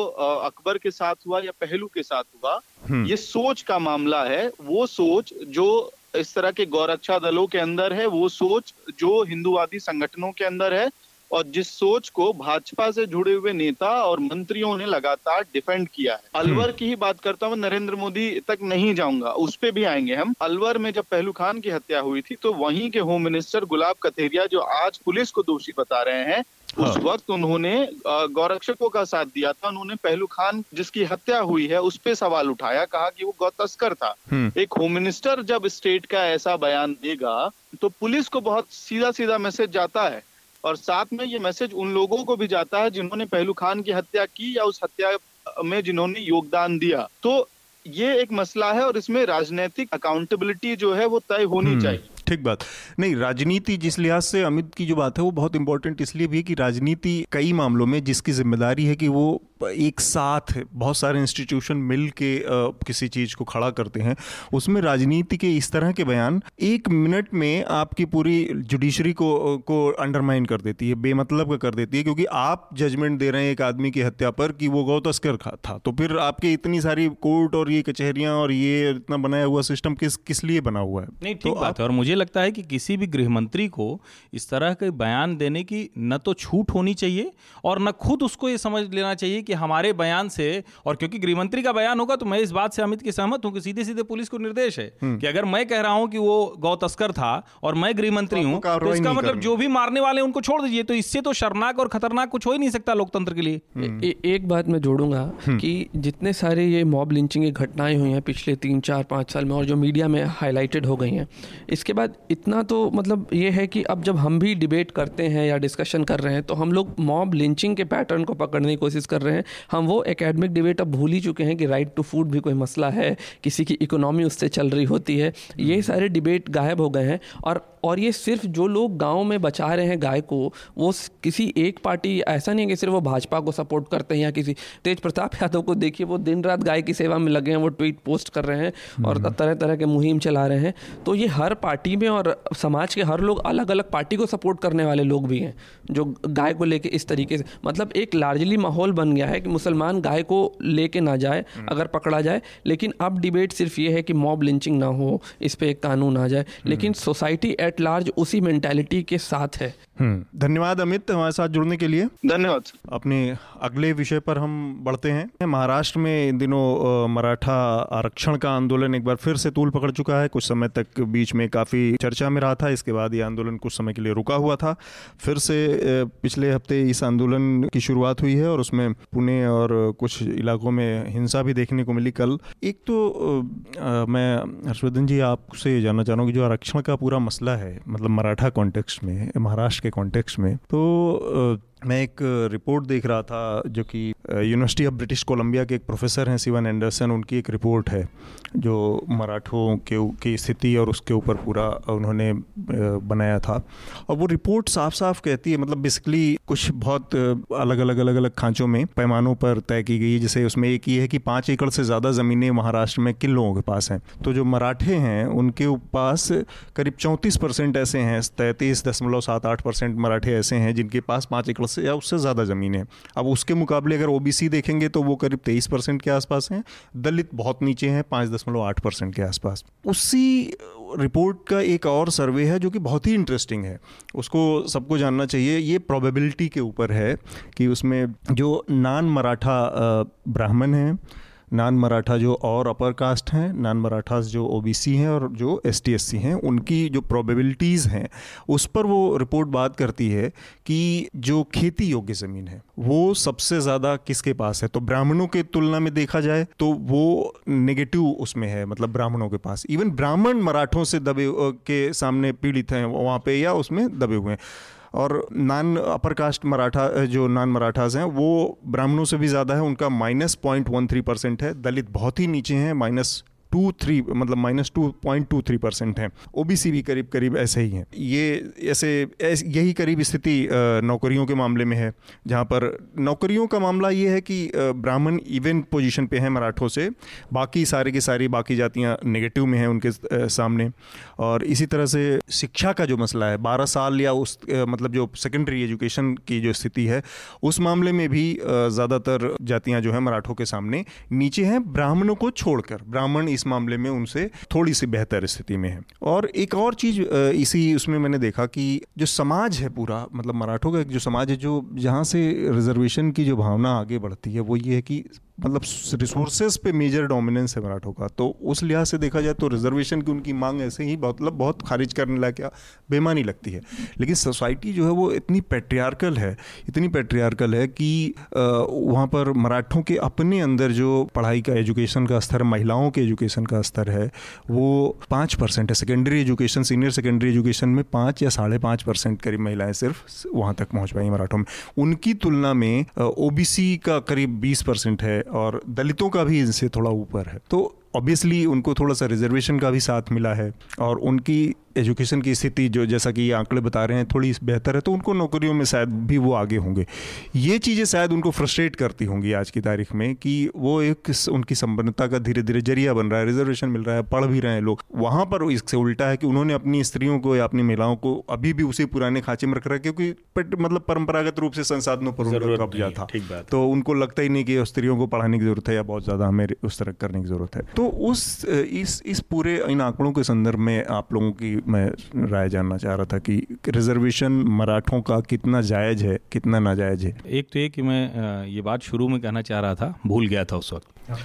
अकबर के साथ हुआ या पहलू के साथ हुआ हम्म। ये सोच का मामला है वो सोच जो इस तरह के गौरक्षा दलों के अंदर है वो सोच जो हिंदुवादी संगठनों के अंदर है और जिस सोच को भाजपा से जुड़े हुए नेता और मंत्रियों ने लगातार डिफेंड किया है हम्म। अलवर की ही बात करता हूँ नरेंद्र मोदी तक नहीं जाऊँगा उस पर भी आएँगे हम अलवर में जब पहलू खान की हत्या हुई थी तो वहीं के होम मिनिस्टर गुलाब कथेरिया जो आज पुलिस को दोषी बता रहे हैं हाँ। उस वक्त उन्होंने गौरक्षकों का साथ दिया था उन्होंने पहलू खान जिसकी हत्या हुई है उस पर सवाल उठाया कहा कि वो गौ तस्कर था हम्म। एक होम मिनिस्टर जब स्टेट का ऐसा बयान देगा तो पुलिस को बहुत सीधा सीधा मैसेज जाता है और साथ में ये मैसेज उन लोगों को भी जाता है जिन्होंने पहलू खान की हत्या की या उस हत्या में जिन्होंने योगदान दिया तो ये एक मसला है और इसमें राजनीतिक अकाउंटेबिलिटी जो है वो तय होनी हम्म। चाहिए ठीक बात नहीं राजनीति जिस लिहाज से अमित की जो बात है वो बहुत इंपॉर्टेंट इसलिए भी है कि राजनीति कई मामलों में जिसकी ज़िम्मेदारी है कि वो एक साथ बहुत सारे इंस्टीट्यूशन मिल के किसी चीज़ को खड़ा करते हैं। उसमें राजनीति के इस तरह के बयान एक मिनट में आपकी पूरी जुडिशरी को को अंडरमाइन कर देती है बेमतलब का कर देती है क्योंकि आप जजमेंट दे रहे हैं एक आदमी की हत्या पर कि वो गौ तस्कर था। तो फिर आपके इतनी सारी कोर्ट और ये कचहरियाँ और ये इतना बनाया हुआ सिस्टम किस किस लिए बना हुआ है? नहीं ठीक तो बात है। और मुझे लगता है कि किसी भी गृह मंत्री को इस तरह के बयान देने की न तो छूट होनी चाहिए और न खुद उसको ये समझ लेना चाहिए कि हमारे बयान से और क्योंकि गृहमंत्री का बयान होगा तो मैं इस बात से अमित की सहमत हूँ कि सीधे सीधे पुलिस को निर्देश है हम्म। कि अगर मैं कह रहा हूँ कि वो गौ तस्कर था और मैं गृहमंत्री तो हूँ तो इसका मतलब जो भी मारने वाले उनको छोड़ दीजिए तो इससे तो शर्मनाक और खतरनाक कुछ हो ही नहीं सकता लोकतंत्र के लिए हम्म। एक बात मैं जोड़ूँगा हम्म। कि जितने सारे ये मॉब लिंचिंग की घटनाएँ हुई हैं पिछले तीन चार पाँच साल में और जो मीडिया में हाईलाइटेड हो गई हैं इसके बाद इतना तो मतलब ये है कि अब जब हम भी डिबेट करते हैं या डिस्कशन कर रहे हैं तो हम लोग मॉब लिंचिंग के पैटर्न को पकड़ने की कोशिश कर रहे हैं हम वो एकेडमिक डिबेट अब भूल ही चुके हैं कि राइट टू फ़ूड भी कोई मसला है किसी की इकोनॉमी उससे चल रही होती है। ये सारे डिबेट गायब हो गए हैं और और ये सिर्फ़ जो लोग गाँव में बचा रहे हैं गाय को वो किसी एक पार्टी ऐसा नहीं है कि सिर्फ़ वो भाजपा को सपोर्ट करते हैं या किसी तेज प्रताप यादव को देखिए वो दिन रात गाय की सेवा में लगे हैं वो ट्वीट पोस्ट कर रहे हैं और हम्म। तरह तरह के मुहिम चला रहे हैं। तो ये हर पार्टी में और समाज के हर लोग अलग अलग पार्टी को सपोर्ट करने वाले लोग भी हैं जो गाय को लेके इस तरीके से मतलब एक लार्जली माहौल बन गया है कि मुसलमान गाय को लेके ना जाए हम्म। अगर पकड़ा जाए लेकिन अब डिबेट सिर्फ़ ये है कि मॉब लिंचिंग ना हो इस पर एक कानून आ जाए हम्म। लेकिन सोसाइटी एट लार्ज उसी मैंटेलिटी के साथ है। धन्यवाद अमित हमारे साथ जुड़ने के लिए। धन्यवाद। अपने अगले विषय पर हम बढ़ते हैं। महाराष्ट्र में इन दिनों मराठा आरक्षण का आंदोलन एक बार फिर से तूल पकड़ चुका है। कुछ समय तक बीच में काफ़ी चर्चा में रहा था इसके बाद ये आंदोलन कुछ समय के लिए रुका हुआ था। फिर से पिछले हफ़्ते इस आंदोलन की शुरुआत हुई है और उसमें पुणे और कुछ इलाकों में हिंसा भी देखने को मिली कल। एक तो मैं हर्षवर्धन जी आपसे जानना चाह रहा हूँ कि जो आरक्षण का पूरा मसला है मतलब मराठा कॉन्टेक्स्ट में महाराष्ट्र के कॉन्टेक्स्ट में तो मैं एक रिपोर्ट देख रहा था जो कि यूनिवर्सिटी ऑफ़ ब्रिटिश कोलंबिया के एक प्रोफेसर हैं सिवन एंडरसन, उनकी एक रिपोर्ट है, जो मराठों के की स्थिति और उसके ऊपर पूरा उन्होंने बनाया था। और वो रिपोर्ट साफ़ साफ़ कहती है मतलब बेसिकली कुछ बहुत अलग अलग अलग अलग खांचों में पैमानों पर तय की गई जैसे उसमें एक ये है कि पाँच एकड़ से ज़्यादा ज़मीनें महाराष्ट्र में किन लोगों के पास हैं? तो जो मराठे हैं, उनके पास करीब चौंतीस परसेंट ऐसे हैं, तैंतीस दशमलव सात आठ परसेंट मराठे ऐसे हैं, जिनके पास पाँच एकड़ दस या उससे ज़्यादा ज़मीन है। अब उसके मुकाबले अगर ओबीसी देखेंगे तो वो करीब तेईस परसेंट के आसपास हैं। दलित बहुत नीचे हैं, पाँच दशमलव आठ परसेंट के आसपास। उसी रिपोर्ट का एक और सर्वे है जो कि बहुत ही इंटरेस्टिंग है। उसको सबको जानना चाहिए, ये प्रोबेबिलिटी के ऊपर है कि उसमें जो नान मराठा ब्राह्मण हैं नान मराठा जो और अपर कास्ट हैं, नान मराठास जो ओबीसी हैं और जो एस टी हैं, उनकी जो प्रोबेबिलिटीज़ हैं, उस पर वो रिपोर्ट बात करती है कि जो खेती योग्य ज़मीन है, वो सबसे ज़्यादा किसके पास है? तो ब्राह्मणों के तुलना में देखा जाए तो वो नेगेटिव उसमें है मतलब ब्राह्मणों के पास। इवन ब्राह्मण मराठों से दबे के सामने पीड़ित हैं, वहाँ पे या उसमें दबे हुए हैं। और नॉन अपर कास्ट मराठा जो नॉन मराठाज हैं, वो ब्राह्मणों से भी ज़्यादा है, उनका minus point one three percent है, दलित बहुत ही नीचे हैं माइनस टू थ्री मतलब minus two point two three percent है। ओबीसी भी करीब करीब ऐसे ही हैं। ये ऐसे यही करीब स्थिति नौकरियों के मामले में है, जहाँ पर नौकरियों का मामला ये है कि ब्राह्मण इवन पोजीशन पे हैं मराठों से, बाकी सारे की सारी, बाकी जातियाँ नेगेटिव में हैं उनके सामने। और इसी तरह से शिक्षा का जो मसला है, बारह साल या उस मतलब जो सेकेंडरी एजुकेशन की जो स्थिति है, उस मामले में भी ज़्यादातर जातियाँ जो है मराठों के सामने, नीचे हैं ब्राह्मणों को छोड़कर। ब्राह्मण इस मामले में उनसे थोड़ी सी बेहतर स्थिति में है। और एक और चीज़ इसी उसमें मैंने देखा कि जो समाज है पूरा मतलब मराठों का जो समाज है, जो जहाँ से रिजर्वेशन की जो भावना आगे बढ़ती है, वो ये है कि मतलब रिसोर्सेज पे मेजर डोमिनेंस है मराठों का। तो उस लिहाज से देखा जाए तो रिजर्वेशन की उनकी मांग ऐसे ही मतलब बहुत खारिज करने लायक बेमानी लगती है। लेकिन सोसाइटी जो है वो इतनी पेट्रियार्कल है, इतनी पेट्रियार्कल है कि वहाँ पर मराठों के अपने अंदर जो पढ़ाई का एजुकेशन का स्तर, महिलाओं के एजुकेशन का स्तर है, वो पाँच परसेंट है। Secondary education senior secondary education में पाँच या साढ़े पाँच परसेंट करीब महिलाएँ सिर्फ़ वहाँ तक पहुँच पाई मराठों में। उनकी तुलना में ओबीसी का करीब बीस परसेंट है और दलितों का भी इनसे थोड़ा ऊपर है। तो ऑब्वियसली उनको थोड़ा सा रिजर्वेशन का भी साथ मिला है और उनकी एजुकेशन की स्थिति जो जैसा कि ये आंकड़े बता रहे हैं थोड़ी बेहतर है तो उनको नौकरियों में शायद भी वो आगे होंगे। ये चीज़ें शायद उनको फ्रस्ट्रेट करती होंगी आज की तारीख में कि वो एक उनकी संपन्नता का धीरे धीरे ज़रिया बन रहा है रिजर्वेशन मिल रहा है पढ़ भी रहे हैं लोग। वहाँ पर इससे उल्टा है कि उन्होंने अपनी स्त्रियों को या अपनी महिलाओं को अभी भी उसी पुराने खांचे में रख रहा है क्योंकि मतलब परंपरागत रूप से संसाधनों पर उनका कब्जा था। तो उनको लगता ही नहीं कि स्त्रियों को पढ़ाने की ज़रूरत है या बहुत ज़्यादा हमें उस तरह करने की ज़रूरत है। तो उस इस इस पूरे इन आंकड़ों के संदर्भ में आप लोगों की मैं राय जानना चाह रहा था कि रिजर्वेशन मराठों का कितना जायज़ है कितना नाजायज़ है एक तो ये कि मैं ये बात शुरू में कहना चाह रहा था भूल गया था उस वक्त हाँ।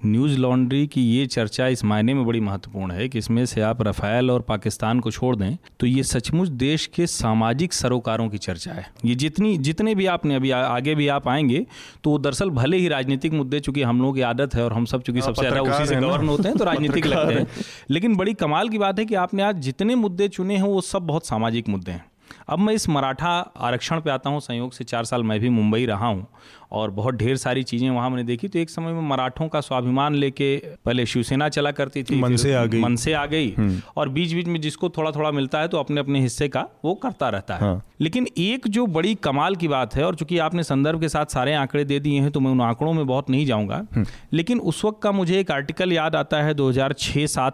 न्यूज़ लॉन्ड्री की ये चर्चा इस मायने में बड़ी महत्वपूर्ण है कि इसमें से आप रफ़ायल और पाकिस्तान को छोड़ दें तो ये सचमुच देश के सामाजिक सरोकारों की चर्चा है। ये जितनी जितने भी आपने अभी आ, आगे भी आप आएँगे तो दरअसल भले ही राजनीतिक मुद्दे चूँकि हम लोगों की आदत है और हम सब चूँकि हाँ, सबसे ज़्यादा उसी से गवर्न होते हैं तो राजनीतिक लगते हैं। लेकिन बड़ी कमाल की बात है कि आपने आज जितने मुद्दे चुने हैं वो सब बहुत सामाजिक मुद्दे हैं। अब मैं इस मराठा आरक्षण पे आता हूँ संयोग से चार साल मैं भी मुंबई रहा हूँ और बहुत ढेर सारी चीज़ें वहाँ मैंने देखी तो एक समय में मराठों का स्वाभिमान लेके पहले शिवसेना चला करती थी मन से आ गई मन से आ गई हम्म। और बीच बीच में जिसको थोड़ा थोड़ा मिलता है तो अपने अपने हिस्से का वो करता रहता है हाँ। लेकिन एक जो बड़ी कमाल की बात है और चूँकि आपने संदर्भ के साथ सारे आंकड़े दे दिए हैं तो मैं उन आंकड़ों में बहुत नहीं जाऊँगा हम्म। लेकिन उस वक्त का मुझे एक आर्टिकल याद आता है दो हज़ार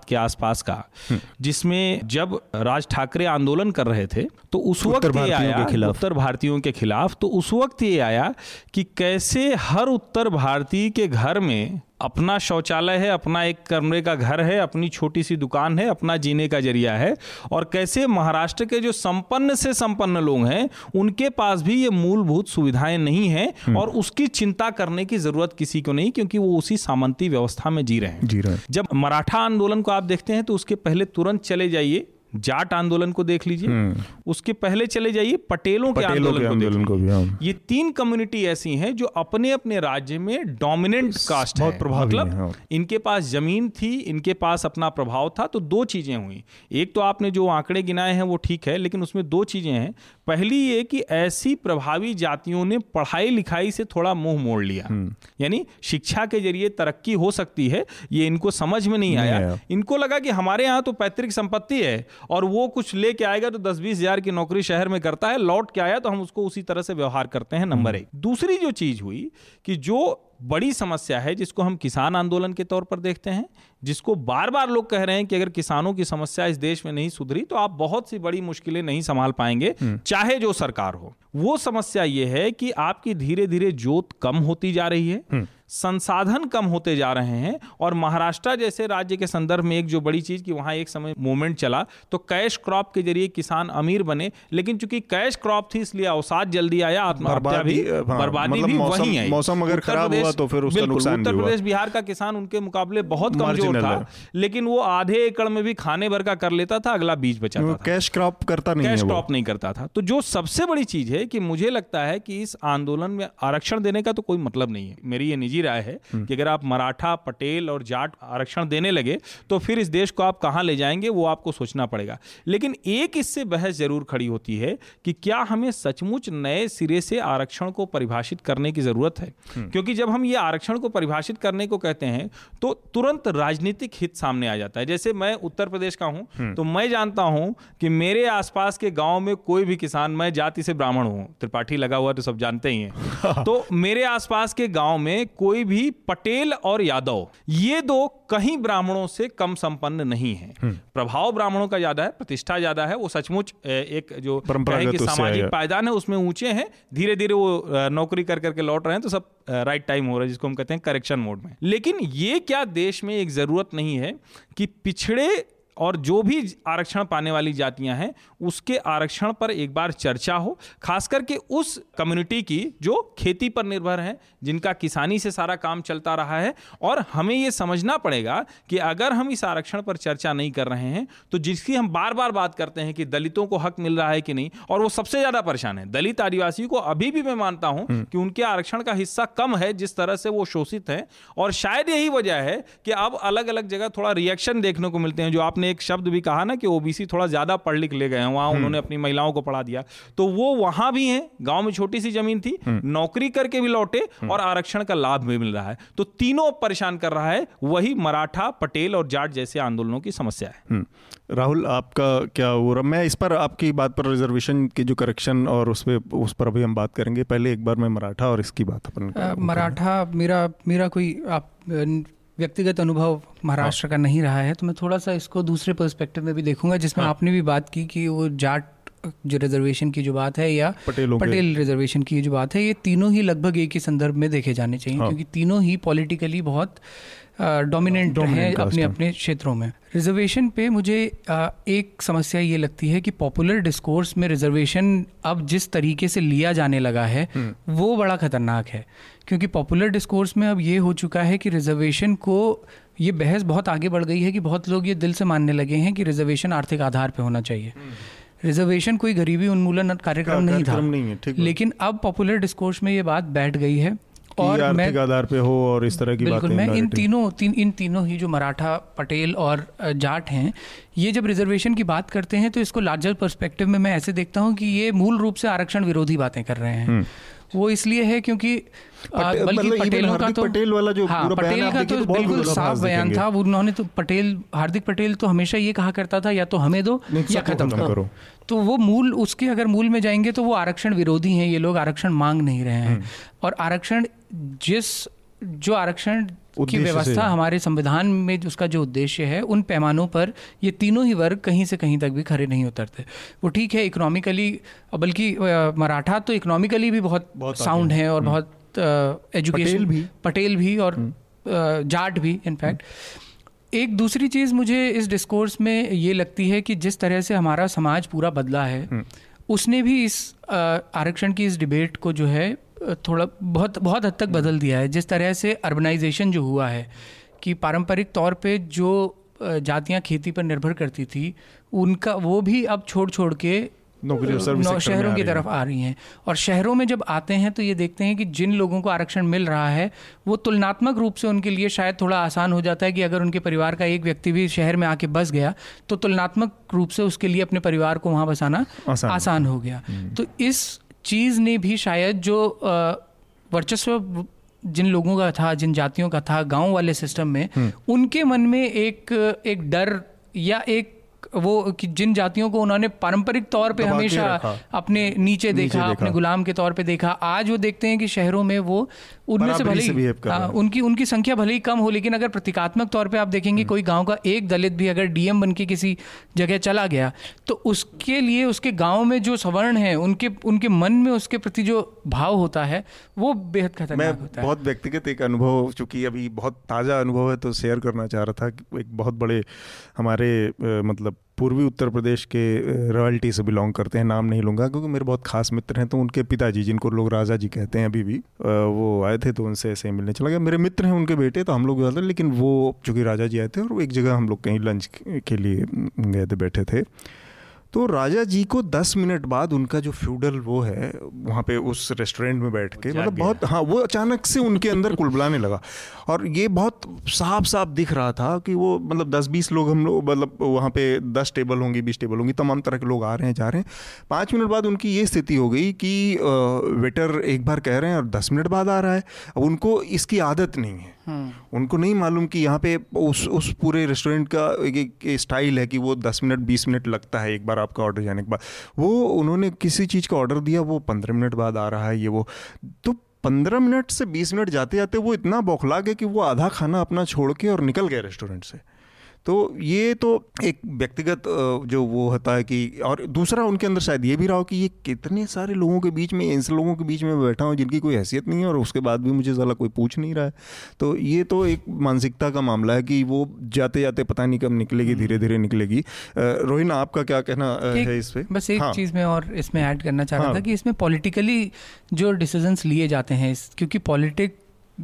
के आसपास का हम्म। जिसमें जब राज ठाकरे आंदोलन कर रहे थे तो उस वक्त ये आया उत्तर भारतीयों के खिलाफ तो उस वक्त ये आया कि कैसे हर उत्तर भारतीय के घर में अपना शौचालय है अपना एक कमरे का घर है अपनी छोटी सी दुकान है अपना जीने का ज़रिया है और कैसे महाराष्ट्र के जो संपन्न से संपन्न लोग हैं उनके पास भी ये मूलभूत सुविधाएँ नहीं है हम्म। और उसकी चिंता करने की ज़रूरत किसी को नहीं क्योंकि वो उसी सामंती व्यवस्था में जी रहे हैं जी रहे हैं जब मराठा आंदोलन को आप देखते हैं तो उसके पहले तुरंत चले जाइए जाट आंदोलन को देख लीजिए हम्म। उसके पहले चले जाइए पटेलों, के आंदोलन, के आंदोलन को, भी हाँ। ये तीन कम्युनिटी ऐसी हैं जो अपने अपने राज्य में डोमिनेंट कास्ट बहुत प्रभाव मतलब हाँ। इनके पास ज़मीन थी इनके पास अपना प्रभाव था तो दो चीज़ें हुई एक तो आपने जो आंकड़े गिनाए हैं वो ठीक है लेकिन उसमें दो चीज़ें हैं पहली ये कि ऐसी प्रभावी जातियों ने पढ़ाई लिखाई से थोड़ा मुँह मोड़ लिया हम्म। यानी शिक्षा के ज़रिए तरक्की हो सकती है ये इनको समझ में नहीं आया इनको लगा कि हमारे यहाँ तो पैतृक संपत्ति है और वो कुछ लेके आएगा तो दस बीस हज़ार की नौकरी शहर में करता है लौट के आया तो हम उसको उसी तरह से व्यवहार करते हैं नंबर एक। दूसरी जो चीज़ हुई कि जो बड़ी समस्या है जिसको हम किसान आंदोलन के तौर पर देखते हैं जिसको बार बार लोग कह रहे हैं कि अगर किसानों की समस्या इस देश में नहीं सुधरी तो आप बहुत सी बड़ी मुश्किलें नहीं संभाल पाएँगे चाहे जो सरकार हो। वो समस्या ये है कि आपकी धीरे धीरे जोत कम होती जा रही है। संसाधन कम होते जा रहे हैं और महाराष्ट्र जैसे राज्य के संदर्भ में एक जो बड़ी चीज़ कि वहाँ एक समय मूवमेंट चला तो कैश क्रॉप के ज़रिए किसान अमीर बने लेकिन चूँकि कैश क्रॉप थी इसलिए अवसाद जल्दी आया आत्महत्या भी हाँ, बर्बादी मतलब भी मौसम- वही है मौसम अगर खराब हुआ तो फिर उसका नुकसान उत्तर प्रदेश बिहार का किसान उनके मुकाबले बहुत कमज़ोर था लेकिन वो आधे एकड़ में भी खाने भर का कर लेता था अगला बीज बचाता था। कैश क्रॉप करता नहीं कैश क्रॉप नहीं करता था। तो जो सबसे बड़ी चीज़ है कि मुझे लगता है कि इस आंदोलन में आरक्षण देने का तो कोई मतलब नहीं है। मेरी ये निजी राय है हम्म। कि अगर आप मराठा पटेल और जाट आरक्षण देने लगे तो फिर इस देश को आप कहाँ ले जाएँगे वो आपको सोचना पड़ेगा लेकिन एक इससे बहस ज़रूर खड़ी होती है कि क्या हमें सचमुच नए सिरे से आरक्षण को परिभाषित करने की ज़रूरत है हम्म। क्योंकि जब हम ये आरक्षण को परिभाषित करने को कहते हैं तो तुरंत राजनीतिक हित सामने आ जाता है जैसे मैं उत्तर प्रदेश का हम्म। हूँ तो मैं जानता हूँ कि मेरे आसपास के गाँव में कोई भी किसान मैं जाति से ब्राह्मण हूँ त्रिपाठी लगा हुआ तो सब जानते ही हैं (laughs) तो मेरे आसपास के गाँव में कोई भी पटेल और यादव ये दो कहीं ब्राह्मणों से कम संपन्न नहीं है। हम्म। प्रभाव ब्राह्मणों का ज़्यादा है प्रतिष्ठा ज़्यादा है वो सचमुच एक जो परंपरागत कि सामाजिक पायदान है उसमें ऊँचे हैं धीरे धीरे वो नौकरी कर करके लौट रहे हैं तो सब राइट टाइम हो रहा है जिसको हम कहते हैं करेक्शन मोड में। लेकिन ये क्या देश में एक ज़रूरत नहीं है कि पिछड़े और जो भी आरक्षण पाने वाली जातियाँ हैं उसके आरक्षण पर एक बार चर्चा हो खास करके उस कम्युनिटी की जो खेती पर निर्भर है जिनका किसानी से सारा काम चलता रहा है। और हमें ये समझना पड़ेगा कि अगर हम इस आरक्षण पर चर्चा नहीं कर रहे हैं तो जिसकी हम बार बार बात करते हैं कि दलितों को हक मिल रहा है कि नहीं और वो सबसे ज़्यादा परेशान है। दलित आदिवासी को अभी भी मैं मानता हूँ कि उनके आरक्षण का हिस्सा कम है जिस तरह से वो शोषित है। और शायद यही वजह है कि अब अलग अलग जगह थोड़ा रिएक्शन देखने को मिलते हैं जो आपने एक शब्द भी कहा ना कि ओबीसी थोड़ा ज़्यादा पढ़ लिख ले गए हैं वहाँ उन्होंने अपनी महिलाओं को पढ़ा दिया। तो वो वहाँ भी हैं गाँव में छोटी सी ज़मीन थी नौकरी करके भी लौटे और आरक्षण का लाभ भी मिल रहा है। तो तीनों परेशान कर रहा है वही मराठा पटेल और जाट जैसे आंदोलनों की समस्या है। हम्म। राहुल आपका क्या वो रहा- मैं इस पर आपकी बात पर रिजर्वेशन की जो करेक्शन और उस पे उस पर अभी हम बात करेंगे। पहले एक बार मैं मराठा और इसकी बात अपन मराठा मेरा मेरा कोई आप व्यक्तिगत अनुभव महाराष्ट्र का नहीं रहा है तो मैं थोड़ा सा इसको दूसरे पर्सपेक्टिव में भी देखूँगा जिसमें आपने भी बात की कि वो जाट जो रिजर्वेशन की जो बात है या पटेलों पटेल रिजर्वेशन की जो बात है ये तीनों ही लगभग एक ही संदर्भ में देखे जाने चाहिए हाँ। क्योंकि तीनों ही पॉलिटिकली बहुत डोमिनेंट हैं अपने। अपने क्षेत्रों में। रिजर्वेशन पे मुझे एक समस्या ये लगती है कि पॉपुलर डिस्कोर्स में रिजर्वेशन अब जिस तरीके से लिया जाने लगा है वो बड़ा खतरनाक है। क्योंकि पॉपुलर डिस्कोर्स में अब ये हो चुका है कि रिजर्वेशन को ये बहस बहुत आगे बढ़ गई है कि बहुत लोग ये दिल से मानने लगे हैं कि रिजर्वेशन आर्थिक आधार पर होना चाहिए। रिजर्वेशन कोई गरीबी उन्मूलन कार्यक्रम नहीं था। नहीं है, लेकिन अब पॉपुलर डिस्कोर्स में ये बात बैठ गई है। और मैं आर्थिक आधार पे हो और इस तरह की बिल्कुल मैं इन तीनों तीन इन तीनों ही जो मराठा पटेल और जाट हैं ये जब रिजर्वेशन की बात करते हैं तो इसको लार्जर पर्सपेक्टिव में मैं ऐसे देखता हूँ कि ये मूल रूप से आरक्षण विरोधी बातें कर रहे हैं। वो इसलिए है क्योंकि पटे- बल्कि मतलब पटेलों का तो पटेल वाला जो हाँ, पूरा पटेल का तो तो बिल्कुल साफ़ बयान था। उन्होंने तो पटेल हार्दिक पटेल तो हमेशा ये कहा करता था या तो हमें दो या खत्म। करो करो। तो वो मूल उसके अगर मूल में जाएँगे तो वो आरक्षण विरोधी हैं ये लोग आरक्षण मांग नहीं रहे हैं। और आरक्षण जिस जो आरक्षण की व्यवस्था हमारे संविधान में जो उसका जो उद्देश्य है उन पैमानों पर ये तीनों ही वर्ग कहीं से कहीं तक भी खड़े नहीं उतरते। वो ठीक है इकोनॉमिकली बल्कि मराठा तो इकोनॉमिकली भी बहुत, बहुत साउंड है। और बहुत एजुकेशन पटेल भी। पटेल भी और जाट भी इनफैक्ट एक दूसरी चीज़ मुझे इस डिस्कोर्स में ये लगती है कि जिस तरह से हमारा समाज पूरा बदला है उसने भी इस आरक्षण की इस डिबेट को जो है थोड़ा बहुत बहुत हद तक बदल दिया है। जिस तरह से अर्बनाइजेशन जो हुआ है कि पारंपरिक तौर पे जो जातियाँ खेती पर निर्भर करती थी उनका वो भी अब छोड़ छोड़ के नौकरी और शहरों की तरफ़ आ रही हैं। और शहरों में जब आते हैं तो ये देखते हैं कि जिन लोगों को आरक्षण मिल रहा है वो तुलनात्मक रूप से उनके लिए शायद थोड़ा आसान हो जाता है कि अगर उनके परिवार का एक व्यक्ति भी शहर में आके बस गया तो तुलनात्मक रूप से उसके लिए अपने परिवार को वहाँ बसाना आसान। आसान हो गया। तो इस चीज़ ने भी शायद जो वर्चस्व जिन लोगों का था जिन जातियों का था गाँव वाले सिस्टम में उनके मन में एक एक डर या एक वो कि जिन जातियों को उन्होंने पारंपरिक तौर पे हमेशा अपने नीचे नीचे देखा देखा। अपने गुलाम के तौर पे देखा आज वो देखते हैं कि शहरों में वो उनमें से भले ही हाँ। उनकी उनकी संख्या भले ही कम हो लेकिन अगर प्रतीकात्मक तौर पे आप हम्म। देखेंगे कोई गाँव का एक दलित भी अगर डीएम बन के किसी जगह चला गया तो उसके लिए उसके गाँव में जो सवर्ण है उनके उनके मन में उसके प्रति जो भाव होता है वो बेहद खतरनाक होता है बहुत व्यक्तिगत एक अनुभव चूँकि अभी बहुत ताज़ा अनुभव है तो शेयर करना चाह रहा था एक बहुत बड़े हमारे अ, मतलब पूर्वी उत्तर प्रदेश के रॉयल्टी से बिलोंग करते हैं, नाम नहीं लूँगा, क्योंकि मेरे बहुत खास मित्र हैं तो उनके पिताजी, जिनको लोग राजा जी कहते हैं अभी भी वो आए थे तो उनसे ऐसे मिलने चला गया। मेरे मित्र हैं उनके बेटे तो हम लोग थे लेकिन वो, चूँकि राजा जी आए थे, और एक जगह हम लोग कहीं लंच के लिए गए थे, बैठे थे। तो राजा जी को 10 मिनट बाद उनका जो फ्यूडल वो है वहाँ पे उस रेस्टोरेंट में बैठ के मतलब बहुत हाँ वो अचानक से उनके अंदर कुलबुलाने लगा। और ये बहुत साफ़ साफ़ दिख रहा था कि वो मतलब दस बीस लोग हम लोग मतलब वहाँ पे 10 टेबल होंगी 20 टेबल होंगी तमाम तरह के लोग आ रहे हैं जा रहे हैं। पाँच मिनट बाद उनकी ये स्थिति हो गई कि वेटर एक बार कह रहे हैं और दस मिनट बाद आ रहा है। अब उनको इसकी आदत नहीं है। उनको नहीं मालूम कि यहाँ पे उस उस पूरे रेस्टोरेंट का एक, एक स्टाइल है कि वो दस मिनट बीस मिनट लगता है एक बार आपका ऑर्डर जाने के बाद। वो उन्होंने किसी चीज़ का ऑर्डर दिया वो पंद्रह मिनट बाद आ रहा है ये वो। तो पंद्रह मिनट से बीस मिनट जाते जाते वो इतना बौखला गए कि वो आधा खाना अपना छोड़ के और निकल गए रेस्टोरेंट से। तो ये तो एक व्यक्तिगत जो वो होता है कि और दूसरा उनके अंदर शायद ये भी रहा हो कि ये कितने सारे लोगों के बीच में ऐसे लोगों के बीच में बैठा हूँ जिनकी कोई हैसियत नहीं है और उसके बाद भी मुझे ज़्यादा कोई पूछ नहीं रहा है। तो ये तो एक मानसिकता का मामला है कि वो जाते जाते पता नहीं कब निकलेगी धीरे धीरे निकलेगी। रोहिन आपका क्या कहना है इस पर बस एक हाँ, चीज़ में और इसमें ऐड करना चाह रहा हाँ। था कि इसमें पॉलिटिकली जो डिसीजंस लिए जाते हैं क्योंकि पॉलिटिक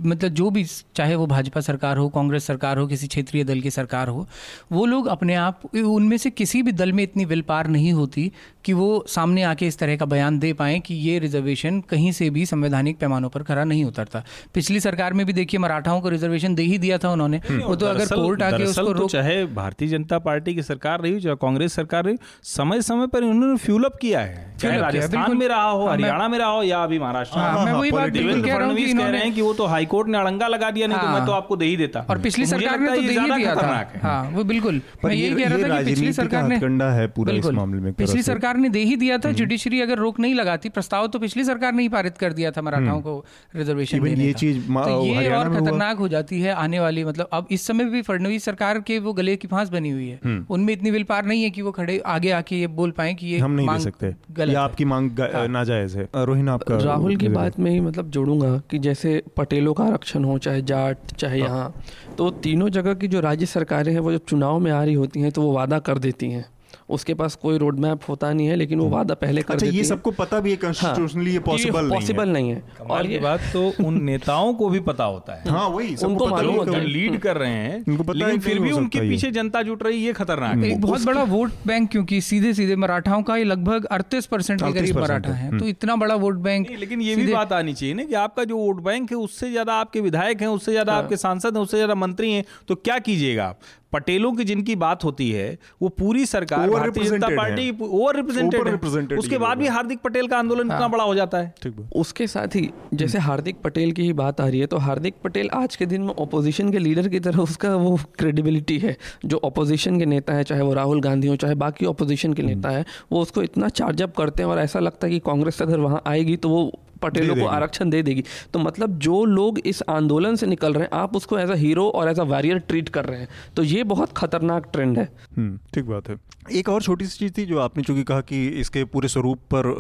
मतलब जो भी चाहे वो भाजपा सरकार हो कांग्रेस सरकार हो किसी क्षेत्रीय दल की सरकार हो वो लोग अपने आप उनमें से किसी भी दल में इतनी विल पार नहीं होती कि वो सामने आके इस तरह का बयान दे पाएँ कि ये रिजर्वेशन कहीं से भी संवैधानिक पैमानों पर खरा नहीं उतरता। पिछली सरकार में भी देखिए मराठाओं को रिजर्वेशन दे ही दिया था उन्होंने। वो तो अगर कोर्ट आके उसको तो रोक चाहे भारतीय जनता पार्टी की सरकार रही हो चाहे कांग्रेस सरकार रही समय समय पर उन्होंने फ्यूल अप किया है। चाहे राजस्थान में रहा हो हाँ, हरियाणा में रहा हो या अभी महाराष्ट्र में हाँ, वही बात कह रहा हूँ कि वो तो हाईकोर्ट ने अड़ंगा लगा दिया नहीं तो हाँ। मैं तो आपको दे ही देता। और पिछली सरकार ने तो दे ही दिया था। हाँ। वो बिल्कुल। मैं यही कह रहा था कि पिछली सरकार ने है पूरा इस मामले में, पिछली सरकार ने दे ही दिया था जुडिशरी अगर रोक नहीं लगाती प्रस्ताव तो पिछली सरकार ने ही पारित कर दिया था मराठाओं को रिजर्वेशन ये चीज़ तो ये और खतरनाक हो जाती है आने वाली मतलब अब इस समय भी फडणवीस सरकार के वो गले की फांस बनी हुई है। उनमें इतनी विल पार नहीं है कि वो खड़े आगे आके ये बोल पाए कि ये हम नहीं दे मांग सकते। गलत आपकी मांग नाजायज है। रोहिन आपका राहुल की बात में ही मतलब जोड़ूँगा कि जैसे पटेलों का आरक्षण हो चाहे जाट चाहे हाँ। यहाँ तो तीनों जगह की जो राज्य सरकारें हैं वो जब चुनाव में आ रही होती हैं तो वो वादा कर देती हैं उसके पास कोई रोड मैप होता नहीं है लेकिन वो वादा पहले कर अच्छा ये हैं। सबको पता भी है कॉन्स्टिट्यूशनली ये पॉसिबल नहीं है। पॉसिबल नहीं है। और ये बात तो उन (laughs) नेताओं को भी पता होता है। हाँ वही सबको उनको पता मालूम होता है। लीड कर रहे हैं (laughs) उनको पता लेकिन फिर भी उनके पीछे जनता जुट रही है ये खतरनाक है। एक बहुत बड़ा वोट बैंक क्योंकि सीधे सीधे मराठाओं का ये लगभग अड़तीस परसेंट के करीब मराठा है। है। तो इतना बड़ा वोट बैंक नहीं, लेकिन ये भी बात आनी चाहिए ना कि आपका जो वोट बैंक है उससे ज़्यादा आपके विधायक हैं उससे ज़्यादा आपके सांसद हैं उससे ज़्यादा मंत्री हैं तो क्या कीजिएगा आप? पटेलों की जिनकी बात होती है वो पूरी सरकार Bharatiya Janata party over represented उसके बाद भी हार्दिक पटेल का आंदोलन इतना बड़ा हो जाता है। ठीक उसके साथ ही जैसे हार्दिक पटेल की ही बात आ रही है तो हार्दिक पटेल आज के दिन में ऑपोजिशन के लीडर की तरह उसका वो क्रेडिबिलिटी है। जो ऑपोजिशन के नेता है चाहे वो राहुल गांधी हो चाहे बाकी ऑपोजिशन के नेता है वो उसको इतना चार्जअप करते हैं और ऐसा लगता है कि कांग्रेस अगर वहाँ आएगी तो वो पटेलों को आरक्षण दे देगी। तो मतलब जो लोग इस आंदोलन से निकल रहे हैं आप उसको एज अ हीरो और एज अ वॉरियर ट्रीट कर रहे हैं। तो ये बहुत खतरनाक ट्रेंड है। हम्म ठीक बात है। एक और छोटी सी चीज़ थी जो आपने चूँकि कहा कि इसके पूरे स्वरूप पर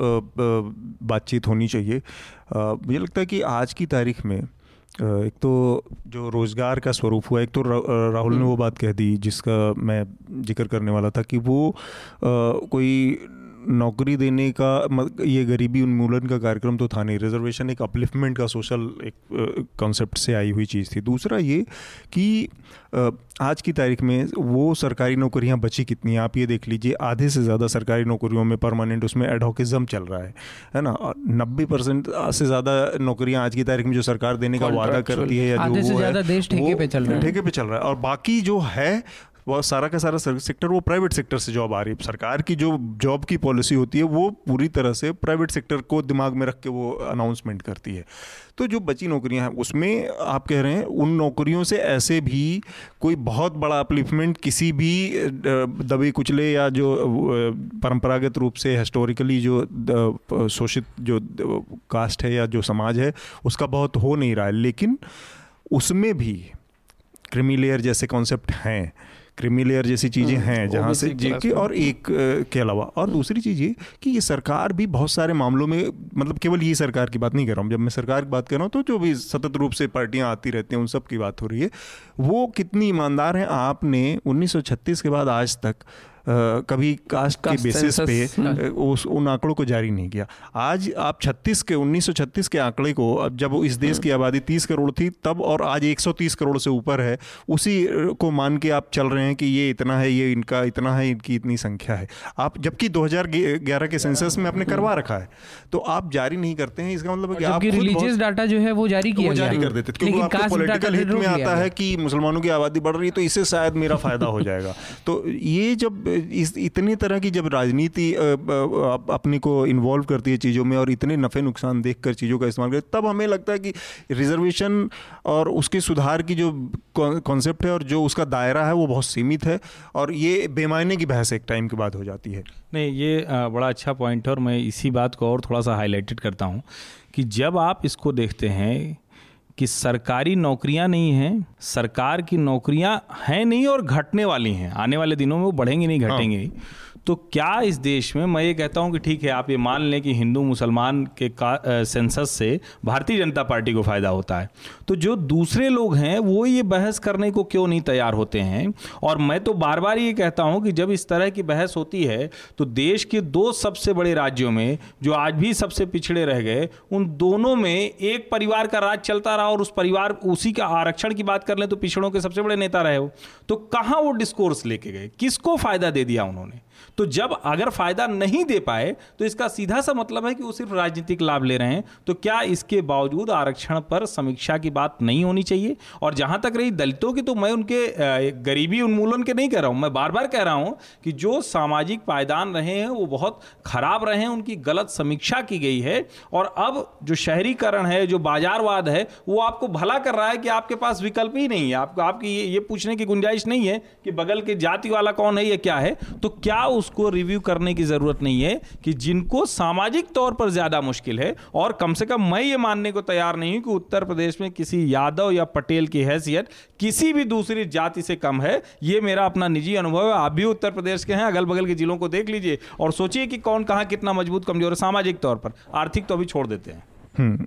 बातचीत होनी चाहिए। मुझे लगता है कि आज की तारीख में एक तो जो रोज़गार का स्वरूप हुआ एक तो राहुल ने वो बात कह दी जिसका मैं ज़िक्र करने वाला था कि वो कोई नौकरी देने का ये गरीबी उन्मूलन का कार्यक्रम तो था नहीं। रिजर्वेशन एक अपलिफ्टमेंट का सोशल एक कॉन्सेप्ट से आई हुई चीज़ थी। दूसरा ये कि आज की तारीख में वो सरकारी नौकरियाँ बची कितनी हैं? आप ये देख लीजिए आधे से ज़्यादा सरकारी नौकरियों में परमानेंट उसमें एडहोकिज्म चल रहा है। है ना? नब्बे परसेंट से ज़्यादा नौकरियाँ आज की तारीख में जो सरकार देने का वादा करती है या जो वो है, देश ठेके पे चल रहा है। ठेके पे चल रहा है। और बाकी जो है वो सारा का सारा सर्विस सेक्टर वो प्राइवेट सेक्टर से जॉब आ रही है। सरकार की जो जॉब की पॉलिसी होती है, वो पूरी तरह से प्राइवेट सेक्टर को दिमाग में रख के वो अनाउंसमेंट करती है। तो जो बची नौकरियाँ हैं, उसमें आप कह रहे हैं, उन नौकरियों से ऐसे भी कोई बहुत बड़ा अपलिफ्टमेंट किसी भी दबे कुचले या जो परंपरागत रूप से हिस्टोरिकली जो शोषित जो कास्ट है या जो समाज है, उसका बहुत हो नहीं रहा है। लेकिन उसमें भी क्रिमी लेयर जैसे कॉन्सेप्ट हैं क्रिमी लेयर जैसी चीज़ें हम्म, हैं जहाँ से के और एक के अलावा। और दूसरी चीज़ ये कि ये सरकार भी बहुत सारे मामलों में मतलब केवल ये सरकार की बात नहीं कर रहा हूँ। जब मैं सरकार की बात कर रहा हूँ तो जो भी सतत रूप से पार्टियाँ आती रहती हैं उन सब की बात हो रही है। वो कितनी ईमानदार हैं आपने 1936 के बाद आज तक कभी कास्ट के बेसिस पे हाँ। उस उन आंकड़ों को जारी नहीं किया। आज आप 36 के 1936 के आंकड़े को अब जब इस देश हाँ। की आबादी 30 करोड़ थी तब और आज 130 करोड़ से ऊपर है उसी को मान के आप चल रहे हैं कि ये इतना है ये इनका इतना है इनकी इतनी संख्या है। आप जबकि 2011 के सेंसस में आपने करवा रखा है तो आप जारी नहीं करते हैं इसका मतलब आप रिलीजियस डाटा जो है वो जारी किया जारी कर देते क्योंकि आपको पॉलिटिकल हित में आता है कि मुसलमानों की आबादी बढ़ रही है तो इससे शायद मेरा फ़ायदा हो जाएगा। तो ये जब इस, इतनी तरह की जब राजनीति अपने को इन्वॉल्व करती है चीज़ों में और इतने नफ़े नुकसान देख कर चीज़ों का इस्तेमाल करती तब हमें लगता है कि रिजर्वेशन और उसके सुधार की जो कॉन्सेप्ट है और जो उसका दायरा है वो बहुत सीमित है और ये बेमायने की बहस एक टाइम के बाद हो जाती है। नहीं, ये बड़ा अच्छा पॉइंट है और मैं इसी बात को और थोड़ा सा हाईलाइटेड करता हूँ कि जब आप इसको देखते हैं कि सरकारी नौकरियाँ नहीं हैं सरकार की नौकरियाँ हैं नहीं और घटने वाली हैं आने वाले दिनों में वो बढ़ेंगी नहीं घटेंगी हाँ। तो क्या इस देश में, मैं ये कहता हूँ कि ठीक है, आप ये मान लें कि हिंदू, मुसलमान के का सेंसस से भारतीय जनता पार्टी को फ़ायदा होता है। तो जो दूसरे लोग हैं, वो ये बहस करने को क्यों नहीं तैयार होते हैं? और मैं तो बार बार ये कहता हूँ कि जब इस तरह की बहस होती है तो देश के दो सबसे बड़े राज्यों में, जो आज भी सबसे पिछड़े रह गए, उन दोनों में एक परिवार का राज चलता रहा और उस परिवार, उसी का आरक्षण की बात कर लें तो पिछड़ों के सबसे बड़े नेता रहे हो तो कहाँ वो डिस्कोर्स लेके गए? किसको फ़ायदा दे दिया उन्होंने? तो जब अगर फ़ायदा नहीं दे पाए तो इसका सीधा सा मतलब है कि वो सिर्फ़ राजनीतिक लाभ ले रहे हैं। तो क्या इसके बावजूद आरक्षण पर समीक्षा की बात नहीं होनी चाहिए? और जहाँ तक रही दलितों की तो मैं उनके गरीबी उन्मूलन के नहीं कह रहा हूँ मैं बार बार कह रहा हूँ कि जो सामाजिक पायदान रहे हैं वो बहुत खराब रहे हैं उनकी गलत समीक्षा की गई है। और अब जो शहरीकरण है जो बाजारवाद है वो आपको भला कर रहा है कि आपके पास विकल्प ही नहीं है। आपको आपकी ये, ये पूछने की गुंजाइश नहीं है कि बगल के जाति वाला कौन है या क्या है? तो क्या उसको रिव्यू करने की ज़रूरत नहीं है कि जिनको सामाजिक तौर पर ज़्यादा मुश्किल है। और कम से कम मैं ये मानने को तैयार नहीं हूँ कि उत्तर प्रदेश में किसी यादव या पटेल की हैसियत किसी भी दूसरी जाति से कम है। ये मेरा अपना निजी अनुभव है। आप भी उत्तर प्रदेश के हैं अगल बगल के जिलों को देख लीजिए और सोचिए कि कौन कहाँ कितना मज़बूत कमज़ोर है सामाजिक तौर पर। आर्थिक तो अभी छोड़ देते हैं। हम्म,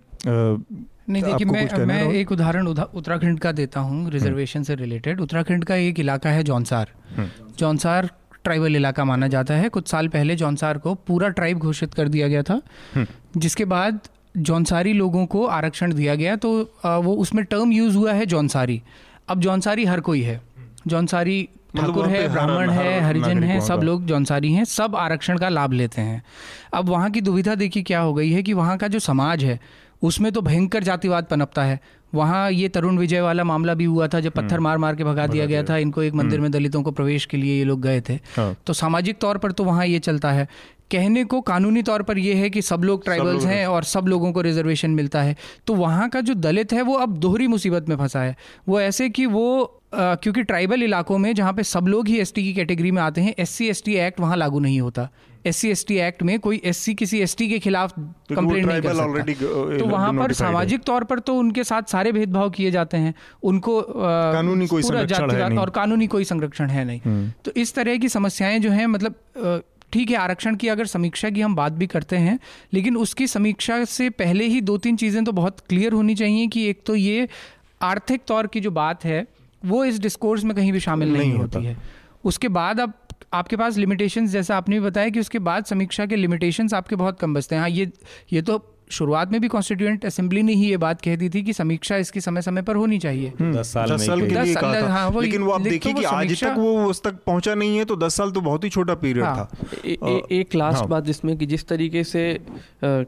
नहीं देखिए मैं मैं एक उदाहरण उत्तराखंड का देता हूँ रिजर्वेशन से रिलेटेड। उत्तराखंड का एक इलाका है जौनसार। हम्म। जौनसार ट्राइबल इलाका माना जाता है। कुछ साल पहले जौनसार को पूरा ट्राइब घोषित कर दिया गया था। हम्म। जिसके बाद जौनसारी लोगों को आरक्षण दिया गया तो वो उसमें टर्म यूज़ हुआ है जौनसारी। अब जौनसारी हर कोई है। जौनसारी मतलब ठाकुर है ब्राह्मण है हरिजन है सब लोग जौनसारी हैं सब आरक्षण का लाभ लेते हैं। अब वहाँ की दुविधा देखिए क्या हो गई है कि वहाँ का जो समाज है उसमें तो भयंकर जातिवाद पनपता है। वहाँ ये तरुण विजय वाला मामला भी हुआ था जब पत्थर हम्म। मार मार के भगा दिया गया था। इनको एक मंदिर हम्म। में दलितों को प्रवेश के लिए ये लोग गए थे। हाँ। तो सामाजिक तौर पर तो वहाँ ये चलता है। कहने को कानूनी तौर पर यह है कि सब लोग ट्राइबल्स हैं। और सब लोगों को रिजर्वेशन मिलता है। तो वहाँ का जो दलित है वो अब दोहरी मुसीबत में फंसा है। वो ऐसे कि वो क्योंकि ट्राइबल इलाकों में जहाँ पे सब लोग ही एसटी की कैटेगरी में आते हैं एस सी एक्ट वहाँ लागू नहीं होता। एस सी एक्ट में कोई एससी किसी एसटी के खिलाफ तो कंप्लेंट नहीं कर सकता। तो वहाँ पर सामाजिक तौर पर तो उनके साथ सारे भेदभाव किए जाते हैं। उनको कानूनी कोई संरक्षण है नहीं। और कानूनी कोई संरक्षण है नहीं। हम्म। तो इस तरह की समस्याएँ जो हैं मतलब ठीक है आरक्षण की अगर समीक्षा की हम बात भी करते हैं लेकिन उसकी समीक्षा से पहले ही दो तीन चीज़ें तो बहुत क्लियर होनी चाहिए कि एक तो ये आर्थिक तौर की जो बात है वो इस डिस्कोर्स में कहीं भी शामिल नहीं, नहीं होती। है। उसके बाद अब आपके पास लिमिटेशंस जैसा आपने भी बताया कि उसके बाद समीक्षा के लिमिटेशंस आपके बहुत कम बचते हैं। हाँ ये ये तो शुरुआत में भी कॉन्स्टिट्यूएंट असेंबली ने ही ये बात कह दी थी कि समीक्षा इसकी समय समय पर होनी चाहिए। हम्म। दस साल, दस साल के लिए कहा था। हाँ, वो लेकिन वो आप देखिए कि आज तक वो उस तक पहुँचा नहीं है तो दस साल तो बहुत ही छोटा पीरियड हाँ, था। ए, ए, एक लास्ट हाँ, बात जिसमें कि जिस तरीके से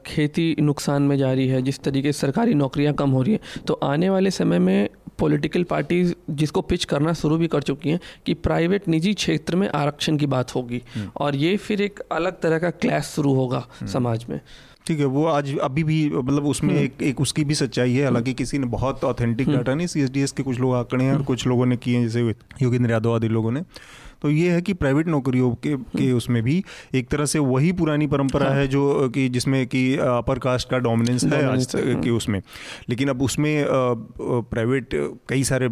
खेती नुकसान में जा रही है जिस तरीके से सरकारी नौकरियाँ कम हो रही है तो आने वाले समय में पॉलिटिकल पार्टीज़ जिसको पिच करना शुरू भी कर चुकी हैं कि प्राइवेट निजी क्षेत्र में आरक्षण की बात होगी हम्म। और ये फिर एक अलग तरह का क्लैश शुरू होगा हम्म। समाज में ठीक है वो आज अभी भी मतलब उसमें हम्म। एक एक उसकी भी सच्चाई है। हालाँकि किसी ने बहुत ऑथेंटिक डाटा नहीं सीएसडीएस के कुछ लोग आंकड़े हैं और कुछ लोगों ने किए हैं जैसे योगेंद्र यादव आदि लोगों ने। तो ये है कि प्राइवेट नौकरियों के के हम्म। उसमें भी एक तरह से वही पुरानी परंपरा हाँ। है जो कि जिसमें कि अपर कास्ट का डोमिनेंस है आज के उसमें। लेकिन अब उसमें प्राइवेट कई सारे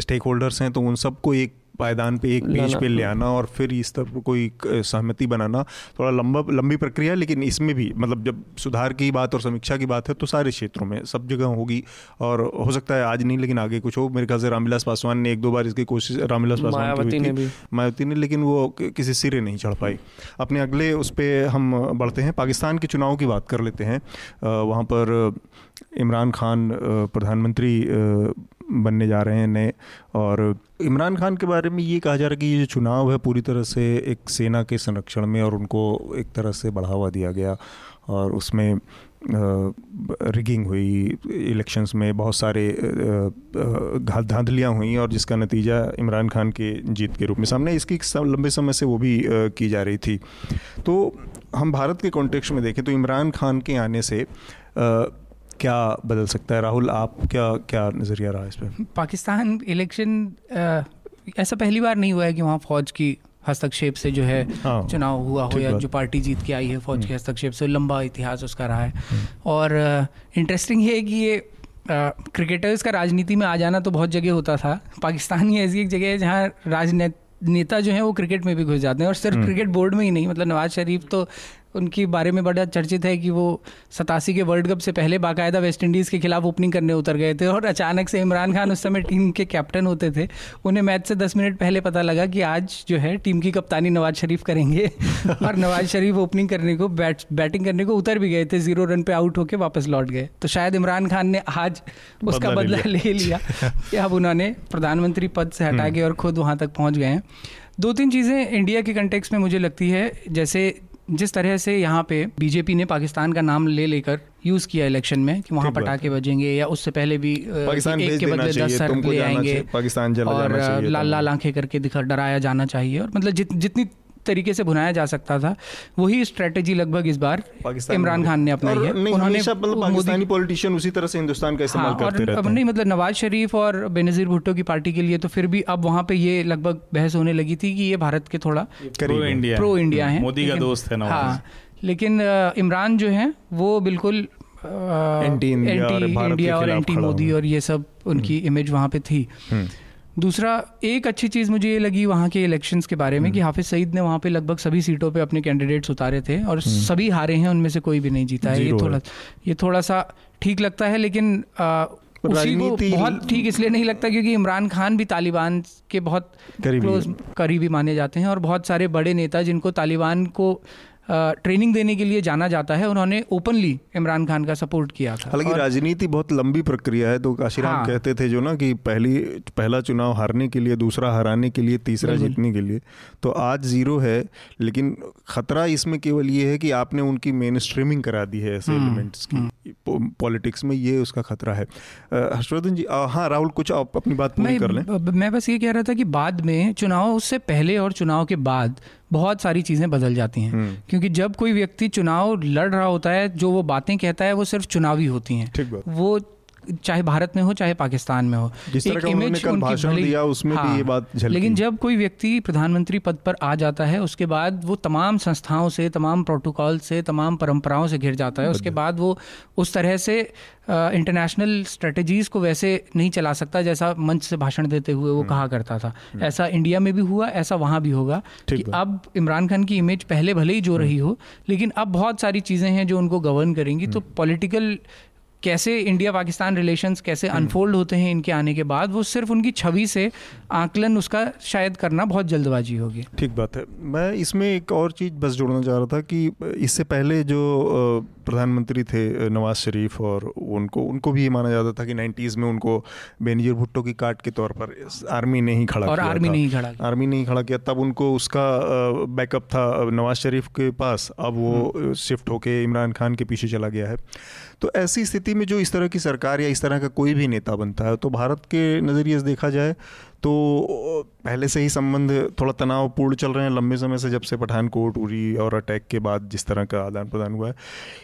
स्टेक होल्डर्स हैं तो उन सबको एक पायदान पे एक पेज पे ले आना और फिर इस तरफ़ कोई सहमति बनाना। थोड़ा लंबा लंबी प्रक्रिया है लेकिन इसमें भी मतलब जब सुधार की बात और समीक्षा की बात है तो सारे क्षेत्रों में सब जगह होगी। और हो सकता है आज नहीं लेकिन आगे कुछ हो। मेरे ख्याल से रामविलास पासवान ने एक दो बार इसकी कोशिश रामविलास पासवान की हुई थी। मायावती ने लेकिन वो किसी सिरे नहीं चढ़ पाई। अपने अगले उस पर हम बढ़ते हैं। पाकिस्तान के चुनाव की बात कर लेते हैं। वहाँ पर इमरान खान प्रधानमंत्री बनने जा रहे हैं नए। और इमरान खान के बारे में ये कहा जा रहा है कि ये जो चुनाव है पूरी तरह से एक सेना के संरक्षण में और उनको एक तरह से बढ़ावा दिया गया और उसमें रिगिंग हुई, इलेक्शंस में बहुत सारे धांधलियाँ हुई और जिसका नतीजा इमरान खान के जीत के रूप में सामने इसकी लंबे समय से वो भी की जा रही थी। तो हम भारत के कॉन्टेक्स्ट में देखें तो इमरान खान के आने से क्या बदल सकता है राहुल आप क्या क्या नज़रिया रहा इस पर पाकिस्तान इलेक्शन ऐसा पहली बार नहीं हुआ है कि वहाँ फौज की हस्तक्षेप से जो है हाँ, चुनाव हुआ हो या जो पार्टी जीत के आई है फौज के हम्म। हस्तक्षेप से लंबा इतिहास उसका रहा है हम्म। और इंटरेस्टिंग है कि ये क्रिकेटर्स का राजनीति में आ जाना तो बहुत जगह होता था पाकिस्तान ही ऐसी एक जगह है जहाँ राजनीति नेता जो है वो क्रिकेट में भी घुस जाते हैं और सिर्फ़ क्रिकेट हम्म। बोर्ड में ही नहीं मतलब नवाज़ शरीफ तो उनके बारे में बड़ा चर्चित है कि वो सतासी के वर्ल्ड कप से पहले बाकायदा वेस्ट इंडीज़ के खिलाफ ओपनिंग करने उतर गए थे और अचानक से इमरान खान उस समय टीम के कैप्टन होते थे। उन्हें मैच से दस मिनट पहले पता लगा कि आज जो है टीम की कप्तानी नवाज़ शरीफ करेंगे (laughs) और नवाज़ शरीफ ओपनिंग करने को बैट बैटिंग करने को उतर भी गए थे ज़ीरो रन पे आउट होकर वापस लौट गए। तो शायद इमरान खान ने आज उसका बदला ले लिया कि अब उन्होंने प्रधानमंत्री पद से हटा के हम्म। और खुद वहाँ तक पहुँच गए हैं। दो तीन चीज़ें इंडिया के कंटेक्स में मुझे लगती है जैसे जिस तरह से यहाँ पे बीजेपी ने पाकिस्तान का नाम ले लेकर यूज़ किया इलेक्शन में कि वहाँ पटाखे बजेंगे या उससे पहले भी पाकिस्तान एक के बदले दस सर ले आएँगे पाकिस्तान और लाल लाल आँखें करके दिखा डराया जाना चाहिए और मतलब जित जितनी तरीके से बुनाया जा सकता था। वही स्ट्रेटेजी लगभग इस बार इमरान खान ने अपनाई है। उन्होंने मतलब पाकिस्तानी पॉलिटिशियन उसी तरह से हिंदुस्तान का इस्तेमाल हाँ, करते रहते हैं। नहीं मतलब नवाज़ शरीफ और बेनजीर भुट्टो की पार्टी के लिए तो फिर भी अब वहाँ पे ये लगभग बहस होने लगी थी कि ये भारत के थोड़ा प्रो इंडिया प्रो इंडिया है। मोदी का दोस्त है हाँ लेकिन इमरान जो है वो बिल्कुल एंटी इंडिया और एंटी मोदी और ये सब उनकी इमेज हम्म। वहाँ पे थी। हम्म। दूसरा एक अच्छी चीज़ मुझे ये लगी वहाँ के इलेक्शंस के बारे में कि हम्म। हाफिज सईद ने वहाँ पे लगभग सभी सीटों पे अपने कैंडिडेट्स उतारे थे और हम्म। सभी हारे हैं उनमें से कोई भी नहीं जीता है ये थोड़ा ये थोड़ा सा ठीक लगता है लेकिन आ, उसी को बहुत ठीक इसलिए नहीं लगता क्योंकि इमरान खान भी तालिबान के बहुत क्लोज करीबी माने जाते हैं और बहुत सारे बड़े नेता जिनको तालिबान को ट्रेनिंग देने के लिए जाना जाता है। उन्होंने ओपनली इमरान खान का सपोर्ट किया था। हालाँकि राजनीति बहुत लंबी प्रक्रिया है तो काशीराम हाँ, कहते थे जो ना कि पहली पहला चुनाव हारने के लिए दूसरा हराने के लिए तीसरा जीतने के लिए। तो आज ज़ीरो है लेकिन खतरा इसमें केवल ये है कि आपने उनकी मेन स्ट्रीमिंग करा दी है ऐसे एलिमेंट्स हम्म, की। पॉलिटिक्स। में ये उसका खतरा है हर्षवर्धन जी हाँ राहुल कुछ आप अपनी बात पूरी कर लें मैं बस ये कह रहा था कि बाद में चुनाव उससे पहले और चुनाव के बाद बहुत सारी चीज़ें बदल जाती हैं हम्म। क्योंकि जब कोई व्यक्ति चुनाव लड़ रहा होता है जो वो बातें कहता है वो सिर्फ़ चुनावी होती हैं वो चाहे भारत में हो चाहे पाकिस्तान में हो जिस तरह एक इमेज भाषण दिया उसमें हाँ, भी ये बात लेकिन जब कोई व्यक्ति प्रधानमंत्री पद पर आ जाता है उसके बाद वो तमाम संस्थाओं से तमाम प्रोटोकॉल से तमाम परंपराओं से घिर जाता है उसके बाद वो उस तरह से इंटरनेशनल स्ट्रेटजीज़ को वैसे नहीं चला सकता जैसा मंच से भाषण देते हुए वो हम्म। कहा करता था हम्म। ऐसा इंडिया में भी हुआ ऐसा वहाँ भी होगा कि अब इमरान खान की इमेज पहले भले ही जो हम्म। रही हो लेकिन अब बहुत सारी चीज़ें हैं जो उनको गवर्न करेंगी तो पॉलिटिकल कैसे इंडिया पाकिस्तान रिलेशंस कैसे अनफोल्ड हम्म। होते हैं इनके आने के बाद वो सिर्फ़ उनकी छवि से आकलन उसका शायद करना बहुत जल्दबाजी होगी। ठीक बात है। मैं इसमें एक और चीज़ बस जोड़ना चाह रहा था कि इससे पहले जो प्रधानमंत्री थे नवाज़ शरीफ और उनको उनको भी ये माना जाता था कि नाइन्टीज़ में उनको बेनजीर भुट्टो की काट के तौर पर आर्मी ने ही खड़ा और किया आर्मी। नहीं खड़ा आर्मी नहीं खड़ा किया तब उनको उसका बैकअप था। नवाज़ शरीफ के पास अब वो शिफ्ट होके इमरान खान के पीछे चला गया है। तो ऐसी स्थिति में जो इस तरह की सरकार या इस तरह का कोई भी नेता बनता है तो भारत के नज़रिए से देखा जाए तो पहले से ही संबंध थोड़ा तनावपूर्ण चल रहे हैं। लंबे समय से जब से पठानकोट उरी और अटैक के बाद जिस तरह का आदान प्रदान हुआ है।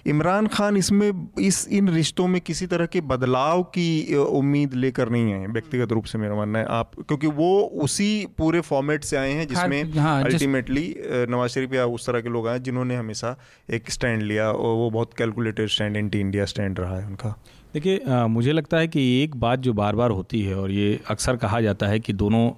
इमरान खान इसमें इस इन रिश्तों में किसी तरह के बदलाव की उम्मीद लेकर नहीं आए व्यक्तिगत रूप से मेरा मानना है आप क्योंकि वो उसी पूरे फॉर्मेट से आए हैं जिसमें हाँ, अल्टीमेटली नवाज़ शरीफ या उस तरह के लोग आए जिन्होंने हमेशा एक स्टैंड लिया। और वो बहुत calculated stand anti India stand रहा है उनका। देखिए मुझे लगता है कि एक बात जो बार बार होती है और ये अक्सर कहा जाता है कि दोनों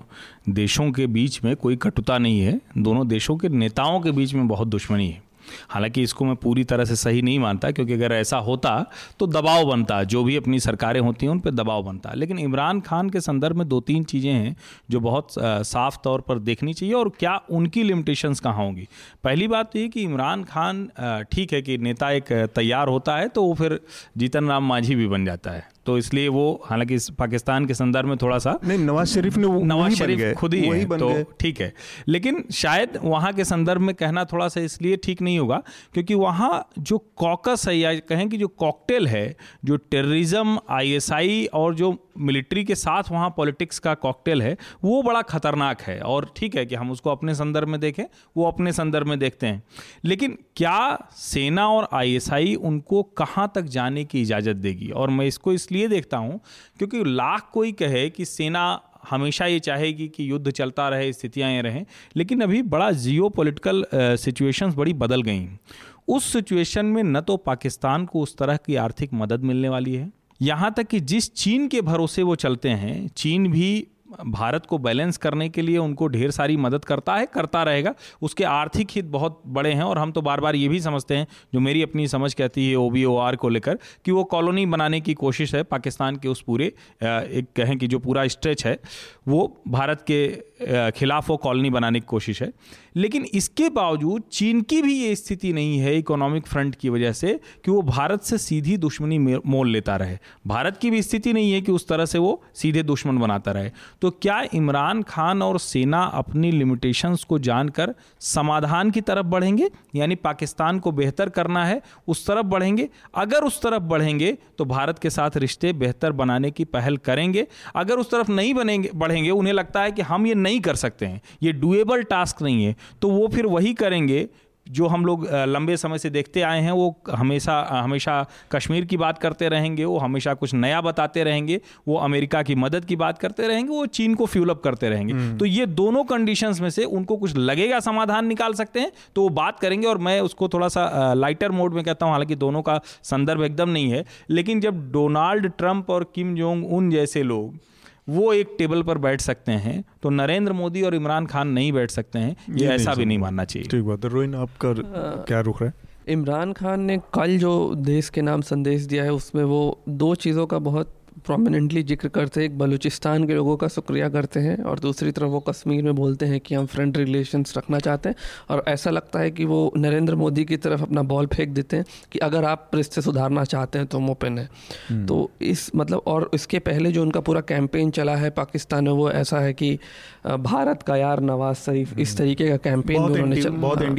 देशों के बीच में कोई कटुता नहीं है। दोनों देशों के नेताओं के बीच में बहुत दुश्मनी है। हालाँकि इसको मैं पूरी तरह से सही नहीं मानता, क्योंकि अगर ऐसा होता तो दबाव बनता, जो भी अपनी सरकारें होती हैं, उन पर दबाव बनता। लेकिन इमरान खान के संदर्भ में दो तीन चीज़ें हैं, जो बहुत साफ़ तौर पर देखनी चाहिए, और क्या उनकी लिमिटेशंस कहाँ होंगी? पहली बात तो ये कि इमरान खान ठीक है कि नेता एक तैयार होता है तो वो फिर जीतन राम मांझी भी बन जाता है। तो इसलिए वो हालाँकि इस पाकिस्तान के संदर्भ में थोड़ा सा नहीं नवाज़ शरीफ ने नवाज़ शरीफ खुद ही है तो ठीक है। लेकिन शायद वहाँ के संदर्भ में कहना थोड़ा सा इसलिए ठीक नहीं होगा क्योंकि वहाँ जो कॉकस है या कहें कि जो कॉकटेल है जो टेररिज्म आईएसआई और जो मिलिट्री के साथ वहाँ पॉलिटिक्स का कॉकटेल है वो बड़ा खतरनाक है। और ठीक है कि हम उसको अपने संदर्भ में देखें वो अपने संदर्भ में देखते हैं। लेकिन क्या सेना और आईएसआई उनको कहाँ तक जाने की इजाज़त देगी? और मैं इसको इसलिए देखता हूँ, क्योंकि लाख कोई कहे कि सेना हमेशा ये चाहेगी कि युद्ध चलता रहे, स्थितियाँ ये रहें, लेकिन अभी बड़ा जियो पोलिटिकल सिचुएशंस बड़ी बदल गई उस सिचुएशन में न तो पाकिस्तान को उस तरह की आर्थिक मदद मिलने वाली है। यहाँ तक कि जिस चीन के भरोसे वो चलते हैं, चीन भी भारत को बैलेंस करने के लिए उनको ढेर सारी मदद करता है, करता रहेगा। उसके आर्थिक हित बहुत बड़े हैं और हम तो बार बार ये भी समझते हैं, जो मेरी अपनी समझ कहती है ओ बी ओ आर को लेकर, कि वो कॉलोनी बनाने की कोशिश है, पाकिस्तान के उस पूरे एक कहें कि जो पूरा स्ट्रेच है, वो भारत के खिलाफ वो कॉलोनी बनाने की कोशिश है। लेकिन इसके बावजूद चीन की भी ये स्थिति नहीं है इकोनॉमिक फ्रंट की वजह से कि वो भारत से सीधी दुश्मनी मोल लेता रहे। भारत की भी स्थिति नहीं है कि उस तरह से वो सीधे दुश्मन बनाता रहे। तो क्या इमरान खान और सेना अपनी लिमिटेशंस को जानकर समाधान की तरफ़ बढ़ेंगे? यानी पाकिस्तान को बेहतर करना है, उस तरफ़ बढ़ेंगे। अगर उस तरफ़ बढ़ेंगे तो भारत के साथ रिश्ते बेहतर बनाने की पहल करेंगे। अगर उस तरफ़ नहीं बनेंगे, बढ़ेंगे, उन्हें लगता है कि हम ये नहीं कर सकते हैं। ये डुएबल टास्क नहीं है। तो वो फिर वही करेंगे जो हम लोग लंबे समय से देखते आए हैं। वो हमेशा हमेशा कश्मीर की बात करते रहेंगे। वो हमेशा कुछ नया बताते रहेंगे। वो अमेरिका की मदद की बात करते रहेंगे। वो चीन को फ्यूल अप करते रहेंगे। तो ये दोनों कंडीशंस में से उनको कुछ लगेगा समाधान निकाल सकते हैं। तो वो बात करेंगे और मैं उसको थोड़ा सा लाइटर मोड में कहता हूँ। हालाँकि दोनों का संदर्भ एकदम नहीं है। लेकिन जब डोनाल्ड ट्रंप और किम जोंग उन जैसे लोग वो एक टेबल पर बैठ सकते हैं तो नरेंद्र मोदी और इमरान खान नहीं बैठ सकते हैं ये ये नहीं ऐसा भी नहीं मानना चाहिए। ठीक बात है। रोहिन आपका क्या रुख है? इमरान खान ने कल जो देश के नाम संदेश दिया है उसमें वो दो चीज़ों का बहुत प्रोमिनेंटली ज़िक्र करते हैं एक बलूचिस्तान के लोगों का शुक्रिया करते हैं और दूसरी तरफ़ वो कश्मीर में बोलते हैं कि हम फ्रेंड रिलेशंस रखना चाहते हैं और ऐसा लगता है कि वो नरेंद्र मोदी की तरफ़ अपना बॉल फेंक देते हैं कि अगर आप रिश्ते सुधारना चाहते हैं तो हम ओपन है तो इस मतलब और इसके पहले जो उनका पूरा कैंपेन चला है पाकिस्तान में वो ऐसा है कि भारत का यार नवाज़ शरीफ इस तरीके का कैंपेन बहुत भी उन्होंने बहुत हाँ।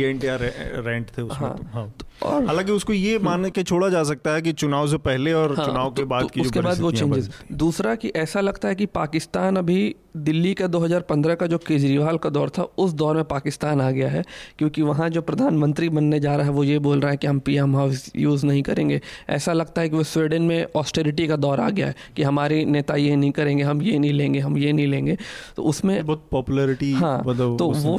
रेंट थे उसमें हाँ। हालाँकि उसको ये मान के छोड़ा जा सकता है कि चुनाव से पहले और हाँ, चुनाव के तो- बाद तो की उसके बाद वो चेंजेस दूसरा कि ऐसा लगता है कि पाकिस्तान अभी दिल्ली का 2015 का जो केजरीवाल का दौर था उस दौर में पाकिस्तान आ गया है क्योंकि वहाँ जो प्रधानमंत्री बनने जा रहा है वो ये बोल रहा है कि हम पीएम हाउस यूज़ नहीं करेंगे। ऐसा लगता है कि वो स्वीडन में ऑस्टेरिटी का दौर आ गया है कि हमारे नेता ये नहीं करेंगे हम ये नहीं लेंगे हम ये नहीं लेंगे। तो उसमें बहुत पॉपुलैरिटी हाँ, मतलब तो वो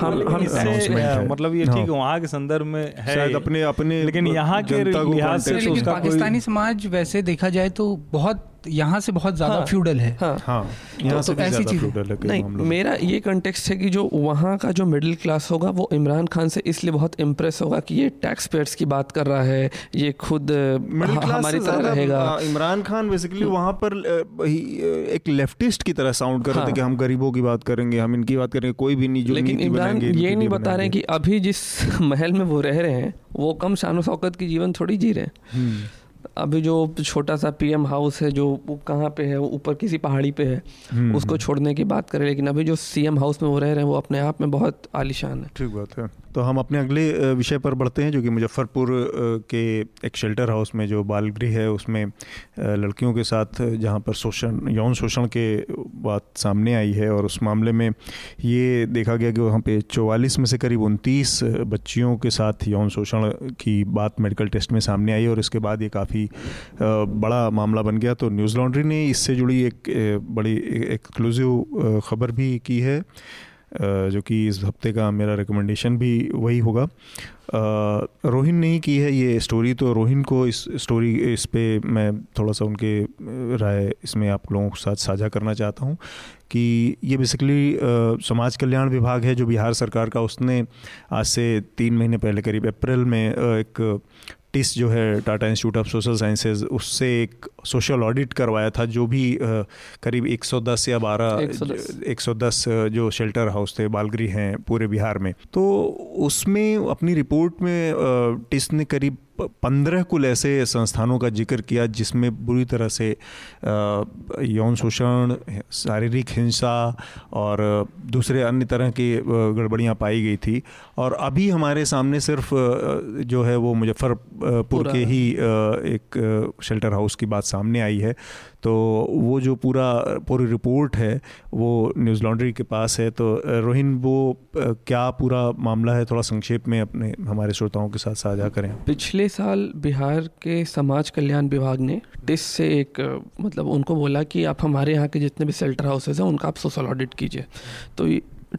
हम- हम- इससे, है। मतलब ये हाँ। ठीक है वहाँ के संदर्भ में है शायद अपने अपने लेकिन यहाँ के लिहाज से तो उसका पाकिस्तानी समाज वैसे देखा जाए तो बहुत यहाँ से बहुत ज़्यादा हाँ, फ्यूडल है। हाँ। हाँ यहाँ तो से ऐसी चीज़- है नहीं मेरा ये कंटेक्स्ट है कि जो वहाँ का जो मिडिल क्लास होगा वो इमरान खान से इसलिए बहुत इम्प्रेस होगा कि ये टैक्स पेयर्स की बात कर रहा है ये खुद हमारी तरह रहेगा। इमरान खान बेसिकली वहाँ पर एक लेफ्टिस्ट की तरह साउंड कर रहे थे हाँ। कि हम गरीबों की बात करेंगे हम इनकी बात करेंगे कोई भी नहीं जो लेकिन इमरान ये नहीं बता रहे। कि अभी जिस (laughs) महल में वो रह रहे हैं वो कम शानो शौकत की जीवन थोड़ी जी रहे हैं। हम्म, अभी जो छोटा सा पीएम हाउस है जो वो कहाँ पे है वो ऊपर किसी पहाड़ी पे है हम्म, उसको छोड़ने की बात करें लेकिन अभी जो सीएम हाउस में वो रह रहे हैं वो अपने आप में बहुत आलिशान है। ठीक बात है। तो हम अपने अगले विषय पर बढ़ते हैं, जो कि मुजफ्फरपुर के एक शेल्टर हाउस में जो बाल गृह है, उसमें लड़कियों के साथ, जहाँ पर शोषण, यौन शोषण के बात सामने आई है और उस मामले में ये देखा गया कि वहाँ पे चौवालीस में से करीब उनतीस बच्चियों के साथ यौन शोषण की बात मेडिकल टेस्ट में सामने आई और इसके बाद ये काफ़ी बड़ा मामला बन गया। तो न्यूज़ लॉन्ड्री ने इससे जुड़ी एक बड़ी एक्सक्लूसिव खबर भी की है। जो कि इस हफ़्ते का मेरा रिकमेंडेशन भी वही होगा। रोहिन ने ही की है ये स्टोरी तो रोहिन को इस स्टोरी इस पे मैं थोड़ा सा उनके राय इसमें आप लोगों के साथ साझा करना चाहता हूँ कि ये बेसिकली समाज कल्याण विभाग है जो बिहार सरकार का। उसने आज से तीन महीने पहले करीब अप्रैल में एक टिस जो है Tata institute of social sciences उससे एक सोशल ऑडिट करवाया था जो भी करीब 110 या 12 110 110 जो शेल्टर हाउस थे बालगृह हैं पूरे बिहार में। तो उसमें अपनी रिपोर्ट में टिस ने करीब पंद्रह कुल ऐसे संस्थानों का ज़िक्र किया जिसमें बुरी तरह से यौन शोषण शारीरिक हिंसा और दूसरे अन्य तरह की गड़बड़ियाँ पाई गई थी। और अभी हमारे सामने सिर्फ़ जो है वो मुजफ्फरपुर के ही। एक शेल्टर हाउस की बात सामने आई है। तो वो जो पूरा, पूरी रिपोर्ट है, वो न्यूज़ लॉन्ड्री के पास है। तो रोहिन, वो क्या पूरा मामला है? थोड़ा संक्षेप में अपने, हमारे श्रोताओं के साथ साझा करें। पिछले साल बिहार के समाज कल्याण विभाग ने टिस से एक मतलब उनको बोला कि आप हमारे यहाँ के जितने भी सेल्टर हाउसेज हैं, उनका आप सोशल ऑडिट कीजिए। तो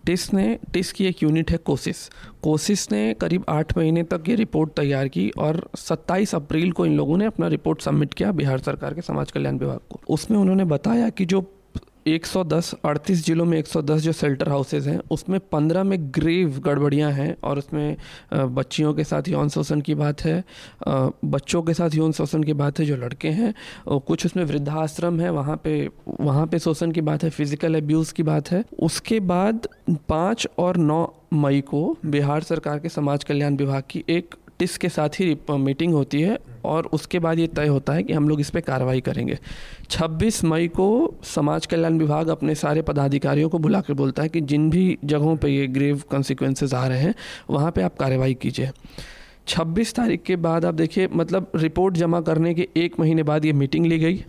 टिस ने, टिस की एक यूनिट है कोसिस। कोसिस ने करीब आठ महीने तक ये रिपोर्ट तैयार की और 27 अप्रैल को इन लोगों ने अपना रिपोर्ट सबमिट किया बिहार सरकार के समाज कल्याण विभाग को। उसमें उन्होंने बताया कि जो 110 अड़तीस जिलों में 110 जो शेल्टर हाउसेज हैं, उसमें 15 में ग्रेव गड़बड़ियाँ हैं और उसमें बच्चियों के साथ यौन शोषण की बात है बच्चों के साथ यौन शोषण की बात है जो लड़के हैं, और कुछ उसमें वृद्धाश्रम है, वहाँ पे वहाँ पे शोषण की बात है फ़िज़िकल एब्यूज़ की बात है। उसके बाद पाँच और नौ मई को बिहार सरकार के समाज कल्याण विभाग की एक टिस के साथ ही मीटिंग होती है। और उसके बाद ये तय होता है कि हम लोग इस पर कार्रवाई करेंगे। 26 मई को समाज कल्याण विभाग अपने सारे पदाधिकारियों को बुला कर बोलता है कि जिन भी जगहों पर ये ग्रेव कॉन्सिक्वेंसेज आ रहे हैं, वहाँ पर आप कार्रवाई कीजिए। 26 तारीख के बाद आप देखिए मतलब रिपोर्ट जमा करने के एक महीने बाद ये मीटिंग ली गई।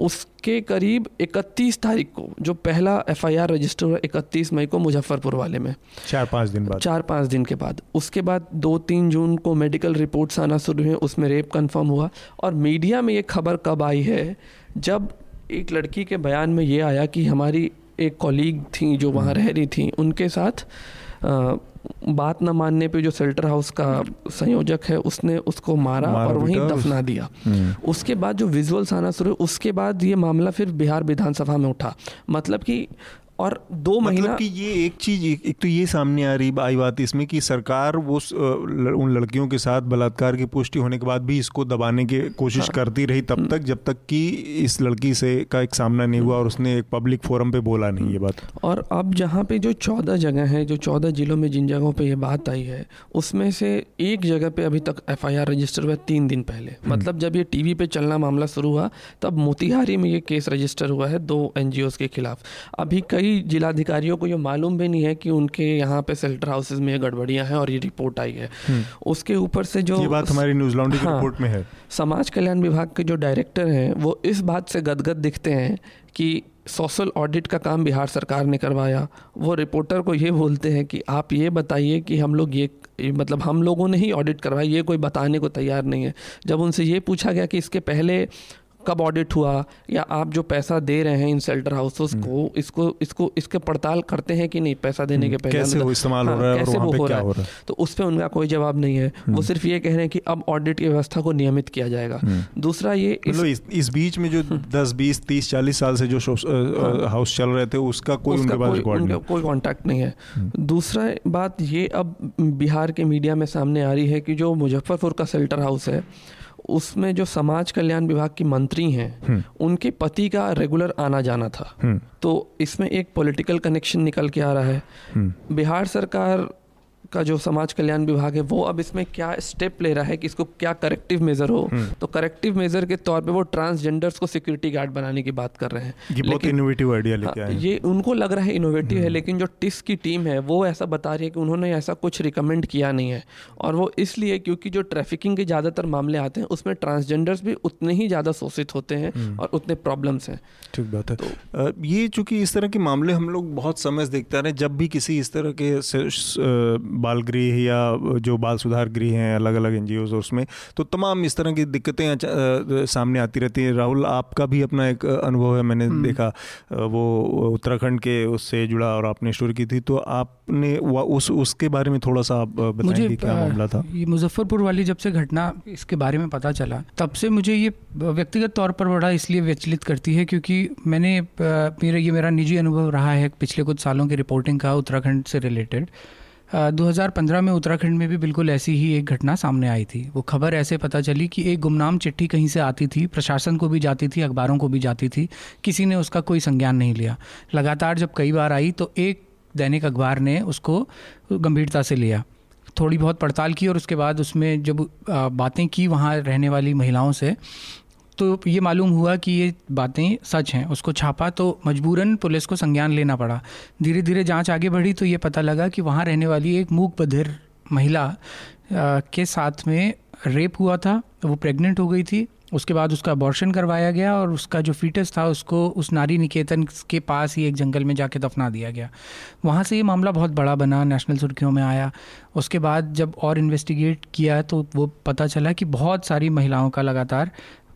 उसके करीब 31 तारीख को जो पहला एफआईआर रजिस्टर हुआ 31 मई को मुजफ्फरपुर वाले में। चार पाँच दिन बाद। चार पाँच दिन के बाद। उसके बाद दो तीन जून को मेडिकल रिपोर्ट्स आना शुरू हुए उसमें रेप कंफर्म हुआ। और मीडिया में ये खबर कब आई है जब एक लड़की के बयान में ये आया कि हमारी एक कॉलीग थी जो वहाँ रह रही थी उनके साथ बात न मानने पे जो सेल्टर हाउस का संयोजक है उसने उसको मारा, मारा और वहीं दफना दिया। उसके बाद जो विजुअल्स आना शुरू उसके बाद ये मामला फिर बिहार विधानसभा में उठा। मतलब कि और दो महीना मतलब कि ये एक चीज़ एक, तो ये सामने आ रही आई बात इसमें कि सरकार वो उन लड़कियों के साथ बलात्कार की पुष्टि होने के बाद भी इसको दबाने की कोशिश हाँ। करती रही तब तक जब तक कि इस लड़की से का एक सामना नहीं हुआ और उसने एक पब्लिक फोरम पे बोला नहीं ये बात। और अब जहाँ पे जो चौदह जगह है जो चौदह जिलों में जिन जगहों पर यह बात आई है उसमें से एक जगह पे अभी तक एफआईआर रजिस्टर हुआ तीन दिन पहले। मतलब जब ये टीवी पे चलना मामला शुरू हुआ तब मोतिहारी में ये केस रजिस्टर हुआ है दो एनजीओज के खिलाफ। अभी कई जिलाधिकारियों को ये मालूम भी नहीं है कि उनके यहाँ पे शेल्टर हाउसेज में ये गड़बड़ियाँ हैं और ये रिपोर्ट आई है। उसके ऊपर से जो ये बात हमारी न्यूज़ लॉन्ड्री हाँ। रिपोर्ट में है। समाज कल्याण विभाग के जो डायरेक्टर हैं वो इस बात से गदगद दिखते हैं कि सोशल ऑडिट का काम बिहार सरकार ने करवाया। वो रिपोर्टर को ये बोलते हैं कि आप ये बताइए कि हम लोग ये मतलब हम लोगों ने ही ऑडिट करवाया ये कोई बताने को तैयार नहीं है। जब उनसे ये पूछा गया कि इसके पहले कब ऑडिट हुआ या आप जो पैसा दे रहे हैं इन शेल्टर हाउसेस को इसको इसको इसके पड़ताल करते हैं कि नहीं? पैसा देने के पहले कैसे वो इस्तेमाल हो हाँ, रहा है कैसे वो हो क्या रहा हो? रहा तो उस पर उनका कोई जवाब नहीं है। वो सिर्फ़ ये कह रहे हैं कि अब ऑडिट की व्यवस्था को नियमित किया जाएगा। दूसरा ये इस, मतलब इस, बीच में जो दस बीस तीस चालीस साल से जो हाउस चल रहे थे उसका कोई उनके पास कोई उनका नहीं। नहीं है। दूसरा बात ये अब बिहार के मीडिया में सामने आ रही है कि जो मुजफ्फरपुर का शेल्टर हाउस है उसमें जो समाज कल्याण विभाग की मंत्री हैं उनके पति का रेगुलर आना जाना था। हम्म, तो इसमें एक पॉलिटिकल कनेक्शन निकल के आ रहा है। हम्म। बिहार सरकार का जो समाज कल्याण विभाग है वो अब इसमें क्या स्टेप ले रहा है कि इसको क्या करेक्टिव मेजर हो हम्म। तो करेक्टिव मेजर के तौर पे वो ट्रांसजेंडर्स को सिक्योरिटी गार्ड बनाने की बात कर रहे हैं ये बहुत इनोवेटिव आइडिया लेके हाँ, आए ये उनको लग रहा है इनोवेटिव हम्म। है लेकिन जो टिस की टीम है वो ऐसा बता रही है कि उन्होंने ऐसा कुछ रिकमेंड किया नहीं है और वो इसलिए क्योंकि जो ट्रैफिकिंग के ज़्यादातर मामले आते हैं उसमें ट्रांसजेंडर्स भी उतने ही ज़्यादा शोषित होते हैं हम्म। और उतने प्रॉब्लम्स हैं ठीक बात है अ, ये चूँकि इस तरह के मामले हम लोग बहुत समय से देखते रहे जब भी किसी इस तरह के बाल गृह या जो बाल सुधार गृह हैं अलग अलग एन और उसमें तो तमाम इस तरह की दिक्कतें सामने आती रहती हैं। राहुल आपका भी अपना एक अनुभव है मैंने देखा वो उत्तराखंड के उससे जुड़ा और आपने स्टोरी की थी तो आपने उस उसके बारे में थोड़ा सा आप बताएँगे क्या मामला था? ये मुजफ्फरपुर वाली जब से घटना इसके बारे में पता चला तब से मुझे ये व्यक्तिगत तौर पर बड़ा इसलिए विचलित करती है क्योंकि मैंने मेरा ये मेरा निजी अनुभव रहा है पिछले कुछ सालों की रिपोर्टिंग का उत्तराखंड से रिलेटेड। 2015 में उत्तराखंड में भी बिल्कुल ऐसी ही एक घटना सामने आई थी। वो खबर ऐसे पता चली कि एक गुमनाम चिट्ठी कहीं से आती थी, प्रशासन को भी जाती थी, अखबारों को भी जाती थी, किसी ने उसका कोई संज्ञान नहीं लिया। लगातार जब कई बार आई तो एक दैनिक अखबार ने उसको गंभीरता से लिया। थोड़ी बहुत पड़ताल की और उसके बाद उसमें जब बातें की वहाँ रहने वाली महिलाओं से तो ये मालूम हुआ कि ये बातें सच हैं। उसको छापा तो मजबूरन पुलिस को संज्ञान लेना पड़ा। धीरे धीरे जाँच आगे बढ़ी तो ये पता लगा कि वहाँ रहने वाली एक मूक बधिर महिला के साथ में रेप हुआ था। वो प्रेग्नेंट हो गई थी। उसके बाद उसका अबॉर्शन करवाया गया और उसका जो फीटस था, उसको उस नारी निकेतन के पास ही एक जंगल में जाके दफना दिया गया। वहाँ से ये मामला बहुत बड़ा बना नेशनल सुर्खियों में आया। उसके बाद जब और इन्वेस्टिगेट किया तो वो पता चला कि बहुत सारी महिलाओं का लगातार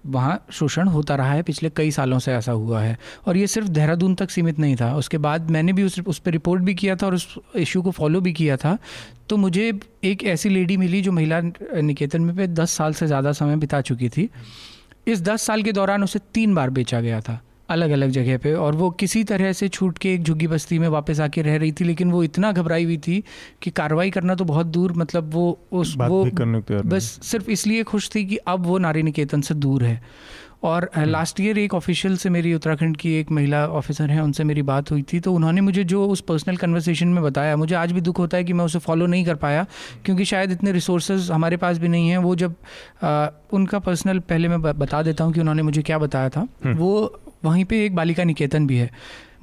वहाँ शोषण होता रहा है, पिछले कई सालों से ऐसा हुआ है। और ये सिर्फ़ देहरादून तक सीमित नहीं था। उसके बाद मैंने भी उस उस पर रिपोर्ट भी किया था और उस इशू को फॉलो भी किया था। तो मुझे एक ऐसी लेडी मिली जो महिला निकेतन में पे दस साल से ज़्यादा समय बिता चुकी थी। इस दस साल के दौरान उसे तीन बार बेचा गया था। अलग अलग जगह पे और वो किसी तरह से छूट के एक झुग्गी बस्ती में वापस आके रह रही थी लेकिन वो इतना घबराई हुई थी कि कार्रवाई करना तो बहुत दूर मतलब वो उस वो। बस सिर्फ़ इसलिए खुश थी कि अब वो नारी निकेतन से दूर है। और लास्ट ईयर एक ऑफिशियल से मेरी उत्तराखंड की एक महिला ऑफिसर है उनसे मेरी बात हुई थी तो उन्होंने मुझे जो उस पर्सनल कन्वर्सेशन में बताया मुझे आज भी दुख होता है कि मैं उसे फॉलो नहीं कर पाया क्योंकि शायद इतने रिसोर्सेज हमारे पास भी नहीं हैं। वो जब आ, उनका पर्सनल पहले मैं बता देता हूँ कि उन्होंने मुझे क्या बताया था वो वहीं पे एक बालिका निकेतन भी है।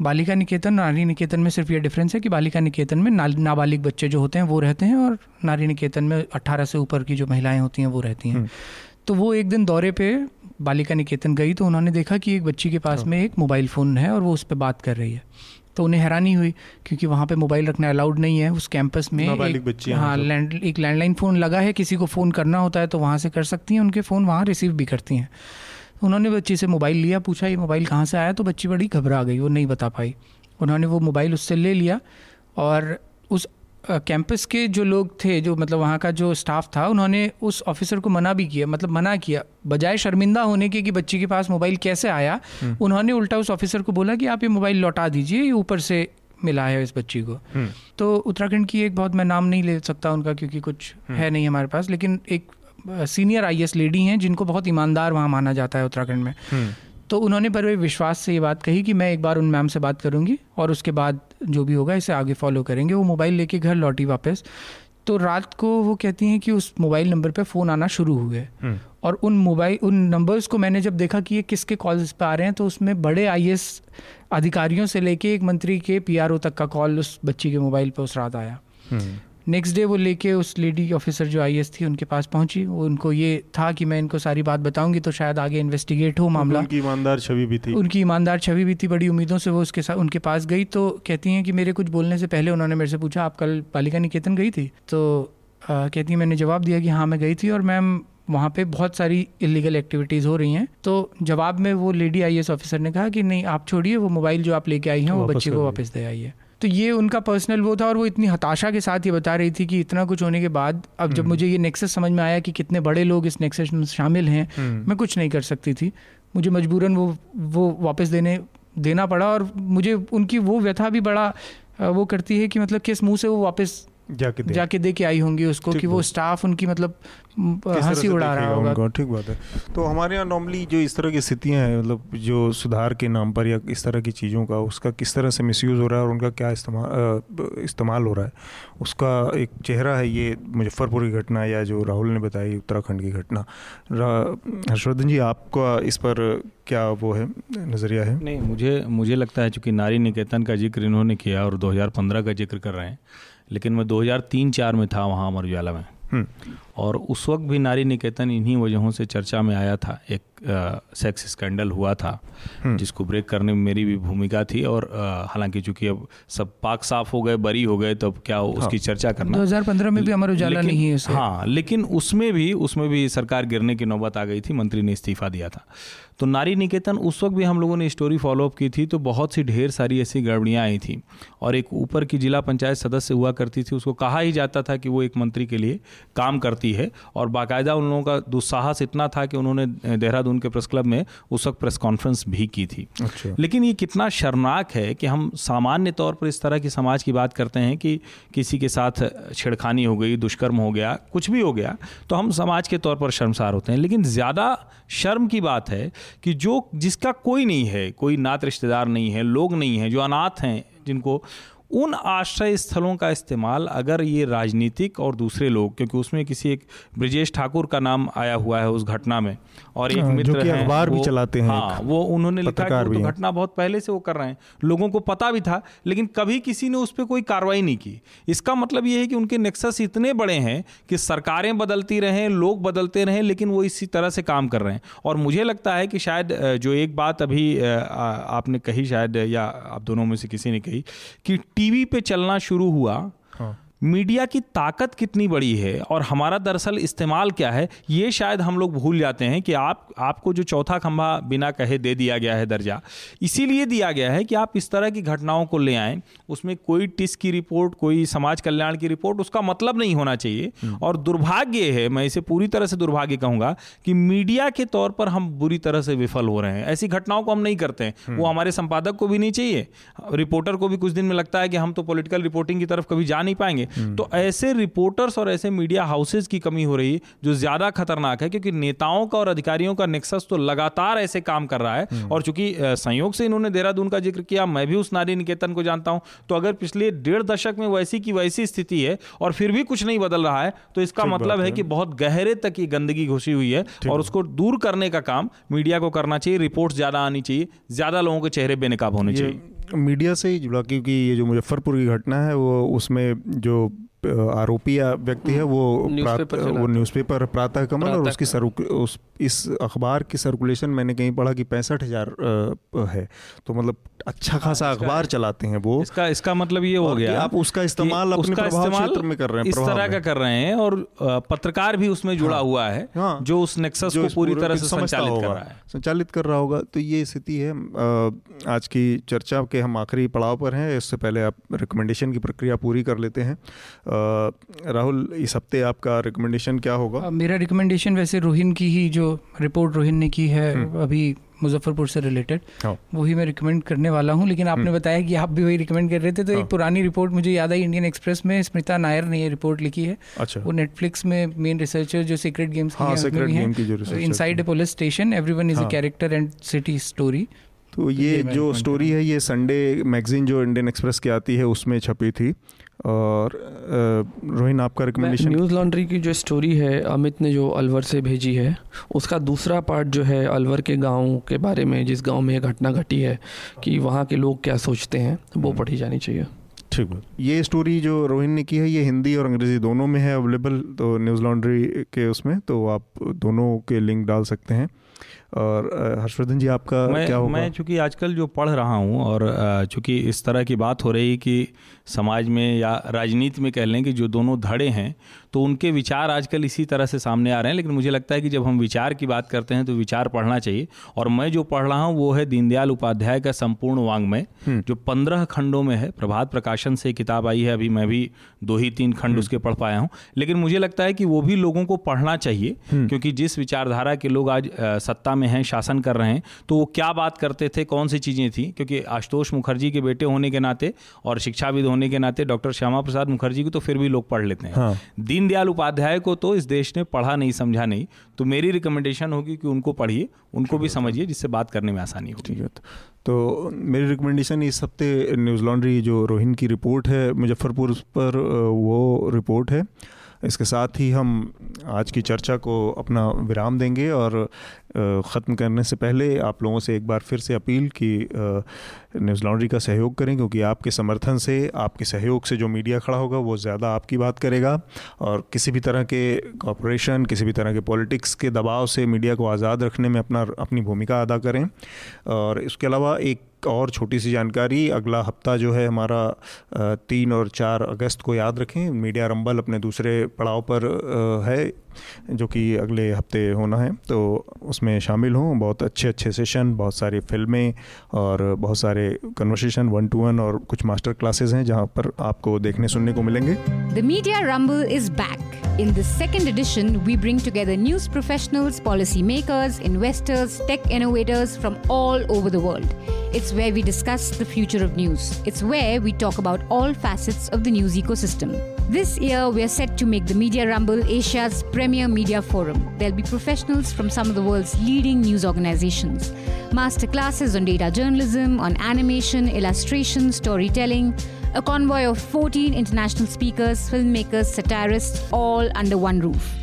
बालिका निकेतन और नारी निकेतन में सिर्फ़ ये डिफरेंस है कि बालिका निकेतन में ना, नाबालिग बच्चे जो होते हैं वो रहते हैं और नारी निकेतन में 18 से ऊपर की जो महिलाएँ होती हैं वो रहती हैं। तो वो एक दिन दौरे पे बालिका निकेतन गई तो उन्होंने देखा कि एक बच्ची के पास में एक मोबाइल फ़ोन है और वो उस पर बात कर रही है। तो उन्हें हैरानी हुई क्योंकि वहाँ पे मोबाइल रखना अलाउड नहीं है। उस कैंपस में एक- बच्ची हाँ मतलब। लैंड एक लैंडलाइन फ़ोन लगा है। किसी को फ़ोन करना होता है तो वहाँ से कर सकती हैं। उनके फ़ोन वहाँ रिसीव भी करती हैं। उन्होंने बच्ची से मोबाइल लिया पूछा ये मोबाइल कहाँ से आया? तो बच्ची बड़ी घबरा गई वो नहीं बता पाई। उन्होंने वो मोबाइल उससे ले लिया और उस कैंपस के जो लोग थे जो मतलब वहाँ का जो स्टाफ था उन्होंने उस ऑफिसर को मना भी किया मतलब मना किया बजाय शर्मिंदा होने के कि बच्ची के पास मोबाइल कैसे आया। उन्होंने उल्टा उस ऑफिसर को बोला कि आप ये मोबाइल लौटा दीजिए ये ऊपर से मिला है इस बच्ची को। तो उत्तराखंड की एक बहुत मैं नाम नहीं ले सकता उनका क्योंकि कुछ है नहीं हमारे पास लेकिन एक सीनियर आई लेडी हैं जिनको बहुत ईमानदार वहाँ माना जाता है उत्तराखंड में। तो उन्होंने बड़े विश्वास से ये बात कही कि मैं एक बार उन मैम से बात करूँगी और उसके बाद जो भी होगा इसे आगे फॉलो करेंगे। वो मोबाइल लेके घर लौटी वापस। तो रात को वो कहती हैं कि उस मोबाइल नंबर पे फ़ोन आना शुरू हुए। और उन मोबाइल उन नंबर्स को मैंने जब देखा कि ये किसके कॉल्स पे आ रहे हैं तो उसमें बड़े आईएएस अधिकारियों से लेके एक मंत्री के पीआरओ तक का कॉल उस बच्ची के मोबाइल पर उस रात आया। नेक्स्ट डे वो लेके उस लेडी ऑफिसर जो आई थी उनके पास पहुँची। वो उनको ये था कि मैं इनको सारी बात बताऊँगी तो शायद आगे इन्वेस्टिगेट हो मामला। उनकी ईमानदार छवि भी थी। उनकी ईमानदार छवि भी थी बड़ी उम्मीदों से वो उसके साथ उनके पास गई। तो कहती हैं कि मेरे कुछ बोलने से पहले उन्होंने मेरे से पूछा आप कल बालिका निकेतन गई थी? तो आ, कहती हैं मैंने जवाब दिया कि हाँ मैं गई थी और मैम वहाँ पे बहुत सारी इलीगल एक्टिविटीज़ हो रही हैं। तो जवाब में वो लेडी आईएएस ऑफिसर ने कहा कि नहीं आप छोड़िए वो मोबाइल जो आप लेके आई हैं वो बच्चे को वापस दे आइए। तो ये उनका पर्सनल वो था और वो इतनी हताशा के साथ ये बता रही थी कि इतना कुछ होने के बाद अब जब हम्म। मुझे ये नेक्सस समझ में आया कि कितने बड़े लोग इस नेक्सस में शामिल हैं हम्म। मैं कुछ नहीं कर सकती थी मुझे मजबूरन वो वो वापस देने देना पड़ा और मुझे उनकी वो व्यथा भी बड़ा वो करती है कि मतलब किस मुँह से वो वापस जाके दे जाके दे के आई होंगी उसको कि वो स्टाफ उनकी मतलब हँसी उड़ा रहा होगा। ठीक बात है। तो हमारे यहाँ नॉर्मली जो इस तरह की स्थितियाँ हैं मतलब जो सुधार के नाम पर या इस तरह की चीज़ों का उसका किस तरह से मिसयूज़ हो रहा है और उनका क्या इस्तेमाल इस्तेमाल हो रहा है उसका एक चेहरा है ये मुजफ्फरपुर की घटना या जो राहुल ने बताई उत्तराखंड की घटना। हर्षवर्धन जी आपका इस पर क्या वो है नज़रिया है? नहीं मुझे मुझे लगता है चूँकि नारी निकेतन का ज़िक्र इन्होंने किया और 2015 का ज़िक्र कर रहे हैं लेकिन मैं 2003-4 में था वहाँ अमर उजाला में। और उस वक्त भी नारी निकेतन इन्हीं वजहों से चर्चा में आया था। एक आ, सेक्स स्कैंडल हुआ था हम्म। जिसको ब्रेक करने में मेरी भी भूमिका थी और हालाँकि चूँकि अब सब पाक साफ़ हो गए बरी हो गए तो अब क्या हाँ। उसकी चर्चा करना। 2015 में भी अमर उजाला नहीं है हाँ लेकिन उसमें भी उसमें भी सरकार गिरने की नौबत आ गई थी मंत्री ने इस्तीफा दिया था। तो नारी निकेतन उस वक्त भी हम लोगों ने स्टोरी फॉलोअप की थी तो बहुत सी ढेर सारी ऐसी गड़बड़ियाँ आई थी। और एक ऊपर की जिला पंचायत सदस्य हुआ करती थी उसको कहा ही जाता था कि वो एक मंत्री के लिए काम करती है और बाकायदा उन लोगों का दुस्साहस इतना था कि उन्होंने देहरादून के प्रेस क्लब में उस वक्त प्रेस कॉन्फ्रेंस भी की थी अच्छा। लेकिन ये कितना शर्मनाक है कि हम सामान्य तौर पर इस तरह की समाज की बात करते हैं कि किसी के साथ छेड़खानी हो गई दुष्कर्म हो गया कुछ भी हो गया तो हम समाज के तौर पर शर्मसार होते हैं लेकिन ज़्यादा शर्म की बात है कि जो जिसका कोई नहीं है कोई नात रिश्तेदार नहीं है लोग नहीं है जो अनाथ हैं जिनको उन आश्रय स्थलों का इस्तेमाल अगर ये राजनीतिक और दूसरे लोग क्योंकि उसमें किसी एक ब्रजेश ठाकुर का नाम आया हुआ है उस घटना में और एक हाँ, मित्र जो अखबार भी चलाते हैं हाँ वो उन्होंने लिखा कि तो घटना बहुत पहले से वो कर रहे हैं। लोगों को पता भी था लेकिन कभी किसी ने उस पर कोई कार्रवाई नहीं की। इसका मतलब ये है कि उनके नेक्सस इतने बड़े हैं कि सरकारें बदलती रहें लोग बदलते रहें लेकिन वो इसी तरह से काम कर रहे हैं। और मुझे लगता है कि शायद जो एक बात अभी आपने कही शायद या आप दोनों में से किसी ने कही कि टीवी पे चलना शुरू हुआ हाँ। मीडिया की ताकत कितनी बड़ी है और हमारा दरअसल इस्तेमाल क्या है ये शायद हम लोग भूल जाते हैं कि आप आपको जो चौथा खंभा बिना कहे दे दिया गया है दर्जा इसीलिए दिया गया है कि आप इस तरह की घटनाओं को ले आएँ उसमें कोई टिस की रिपोर्ट कोई समाज कल्याण की रिपोर्ट उसका मतलब नहीं होना चाहिए। हम्म। और दुर्भाग्य है मैं इसे पूरी तरह से दुर्भाग्य कहूँगा कि मीडिया के तौर पर हम बुरी तरह से विफल हो रहे हैं। ऐसी घटनाओं को हम नहीं करते हैं। वो हम्म। हमारे संपादक को भी नहीं चाहिए। रिपोर्टर को भी कुछ दिन में लगता है कि हम तो पॉलिटिकल रिपोर्टिंग की तरफ़ कभी जा नहीं पाएँगे। हम्म। तो ऐसे रिपोर्टर्स और ऐसे मीडिया हाउसेज की कमी हो रही है जो ज़्यादा खतरनाक है क्योंकि नेताओं का और अधिकारियों का नेक्सस तो लगातार ऐसे काम कर रहा है हम्म। और चूँकि संयोग से इन्होंने देहरादून का ज़िक्र किया मैं भी उस नारी निकेतन को जानता हूँ तो अगर पिछले डेढ़ दशक में वैसी की वैसी स्थिति है और फिर भी कुछ नहीं बदल रहा है तो इसका मतलब है कि बहुत गहरे तक ये गंदगी घुसी हुई है और उसको दूर करने का काम मीडिया को करना चाहिए रिपोर्ट ज़्यादा आनी चाहिए ज़्यादा लोगों के चेहरे बेनकाब होने चाहिए मीडिया से ही जुड़ा क्योंकि ये जो मुजफ्फरपुर की घटना है वो उसमें जो आरोपी या व्यक्ति है वो न्यूज़पेपर वो न्यूज़पेपर प्रातः कमल और उसकी सर उस इस अखबार की सर्कुलेशन मैंने कहीं पढ़ा कि पैंसठ हज़ार है। तो मतलब अच्छा हाँ, खासा अखबार चलाते हैं वो। इसका इसका मतलब ये हो गया आप उसका इस्तेमाल अपने प्रभाव क्षेत्र में कर रहे हैं इस तरह का कर रहे हैं और पत्रकार भी उसमें जुड़ा हाँ, हुआ है हाँ, जो उस नेक्सस को पूरी तरह से संचालित कर रहा है। संचालित कर रहा होगा। तो ये स्थिति है आज की चर्चा के हम आखिरी पड़ाव पर हैं। इससे पहले आप रिकमेंडेशन की प्रक्रिया पूरी कर लेते हैं। राहुल इस हफ़्ते आपका रिकमेंडेशन क्या होगा? मेरा रिकमेंडेशन वैसे रोहिन की ही जो रिपोर्ट रोहिन ने की है हम्म। अभी मुजफ्फरपुर से रिलेटेड हाँ। वही मैं रिकमेंड करने वाला हूँ लेकिन आपने हम्म। बताया कि आप भी वही रिकमेंड कर रहे थे तो हाँ। एक पुरानी रिपोर्ट मुझे याद आई इंडियन एक्सप्रेस में स्मिता नायर ने ये रिपोर्ट लिखी है। अच्छा। वो नेटफ्लिक्स में मेन रिसर्चर जो सीक्रेट गेम्स हाँ, inside police station everyone is a character and city story तो ये जो स्टोरी है ये संडे मैगजीन जो इंडियन एक्सप्रेस की आती है उसमें छपी थी। और रोहिन आपका रिकमेंडेशन न्यूज़ लॉन्ड्री की जो स्टोरी है अमित ने जो अलवर से भेजी है उसका दूसरा पार्ट जो है अलवर के गाँव के बारे में जिस गाँव में ये घटना घटी है कि वहाँ के लोग क्या सोचते हैं वो हम्म। पढ़ी जानी चाहिए। ठीक है ये स्टोरी जो रोहिन ने की है ये हिंदी और अंग्रेज़ी दोनों में है अवेलेबल तो न्यूज़ लॉन्ड्री के उसमें तो आप दोनों के लिंक डाल सकते हैं। और हर्षवर्धन जी आपका मैं, क्या होगा? मैं चूँकि आजकल जो पढ़ रहा हूँ और चूँकि इस तरह की बात हो रही कि समाज में या राजनीति में कह लें कि जो दोनों धड़े हैं तो उनके विचार आजकल इसी तरह से सामने आ रहे हैं लेकिन मुझे लगता है कि जब हम विचार की बात करते हैं तो विचार पढ़ना चाहिए और मैं जो पढ़ रहा हूँ वो है दीनदयाल उपाध्याय का संपूर्ण वांग्मय हम्म। जो पंद्रह खंडों में है प्रभात प्रकाशन से किताब आई है अभी मैं भी दो ही तीन खंड हम्म। उसके पढ़ पाया हूँ लेकिन मुझे लगता है कि वो भी लोगों को पढ़ना चाहिए हम्म। क्योंकि जिस विचारधारा के लोग आज सत्ता में हैं शासन कर रहे हैं तो वो क्या बात करते थे कौन सी चीज़ें थी क्योंकि आशुतोष मुखर्जी के बेटे होने के नाते और शिक्षाविद होने के नाते डॉक्टर श्यामा प्रसाद मुखर्जी को तो फिर भी लोग पढ़ लेते हैं। हाँ। दीनदयाल उपाध्याय को तो इस देश ने पढ़ा नहीं समझा नहीं। तो मेरी रिकमेंडेशन होगी कि उनको पढ़िए उनको भी समझिए जिससे बात करने में आसानी हो। ठीक है तो मेरी रिकमेंडेशन इस हफ़्ते न्यूज़ लॉन्ड्री जो रोहिन की रिपोर्ट है मुजफ्फरपुर पर वो रिपोर्ट है। इसके साथ ही हम आज की चर्चा को अपना विराम देंगे और ख़त्म करने से पहले आप लोगों से एक बार फिर से अपील कि न्यूज़ लॉन्ड्री का सहयोग करें क्योंकि आपके समर्थन से, आपके सहयोग से जो मीडिया खड़ा होगा वो ज़्यादा आपकी बात करेगा और किसी भी तरह के कॉपरेशन किसी भी तरह के पॉलिटिक्स के दबाव से मीडिया को आज़ाद रखने में अपना, अपनी भूमिका अदा करें। और इसके अलावा एक और छोटी सी जानकारी, अगला हफ़्ता जो है हमारा तीन और चार अगस्त को याद रखें। मीडिया रंबल अपने दूसरे पड़ाव पर है। जो कि अगले हफ़्ते होना है तो उसमें शामिल हों बहुत अच्छे अच्छे सेशन बहुत सारी फ़िल्में और बहुत सारे कन्वर्सेशन वन टू वन और कुछ मास्टर क्लासेस हैं जहाँ पर आपको देखने सुनने को मिलेंगे the media rumble is back In the second edition, we bring together news professionals, policymakers, investors, tech innovators from all over the world. It's where we discuss the future of news. It's where we talk about all facets of the news ecosystem. This year, we are set to make the Media Rumble Asia's premier media forum. There'll be professionals from some of the world's leading news organizations, masterclasses on data journalism, on animation, illustration, storytelling, a convoy of 14 international speakers, filmmakers, satirists, all under one roof.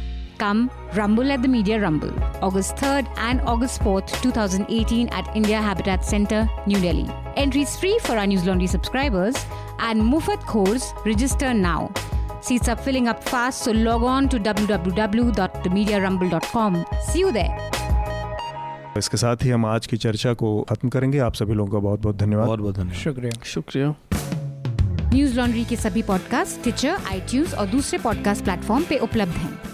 Come Rumble at the Media Rumble, August 3rd and August 4th, 2018 at India Habitat Center, New Delhi. Entries free for our News Laundry subscribers and Mufat course register now. Seats are filling up fast, so log on to www.themediarumble.com. See you there. इसके साथ ही हम आज की चर्चा को खत्म करेंगे आप सभी लोगों का बहुत बहुत धन्यवाद बहुत बहुत धन्यवाद शुक्रिया शुक्रिया न्यूज़ लॉन्ड्री के सभी पॉडकास्ट टिचर आई और दूसरे पॉडकास्ट प्लेटफॉर्म पे उपलब्ध हैं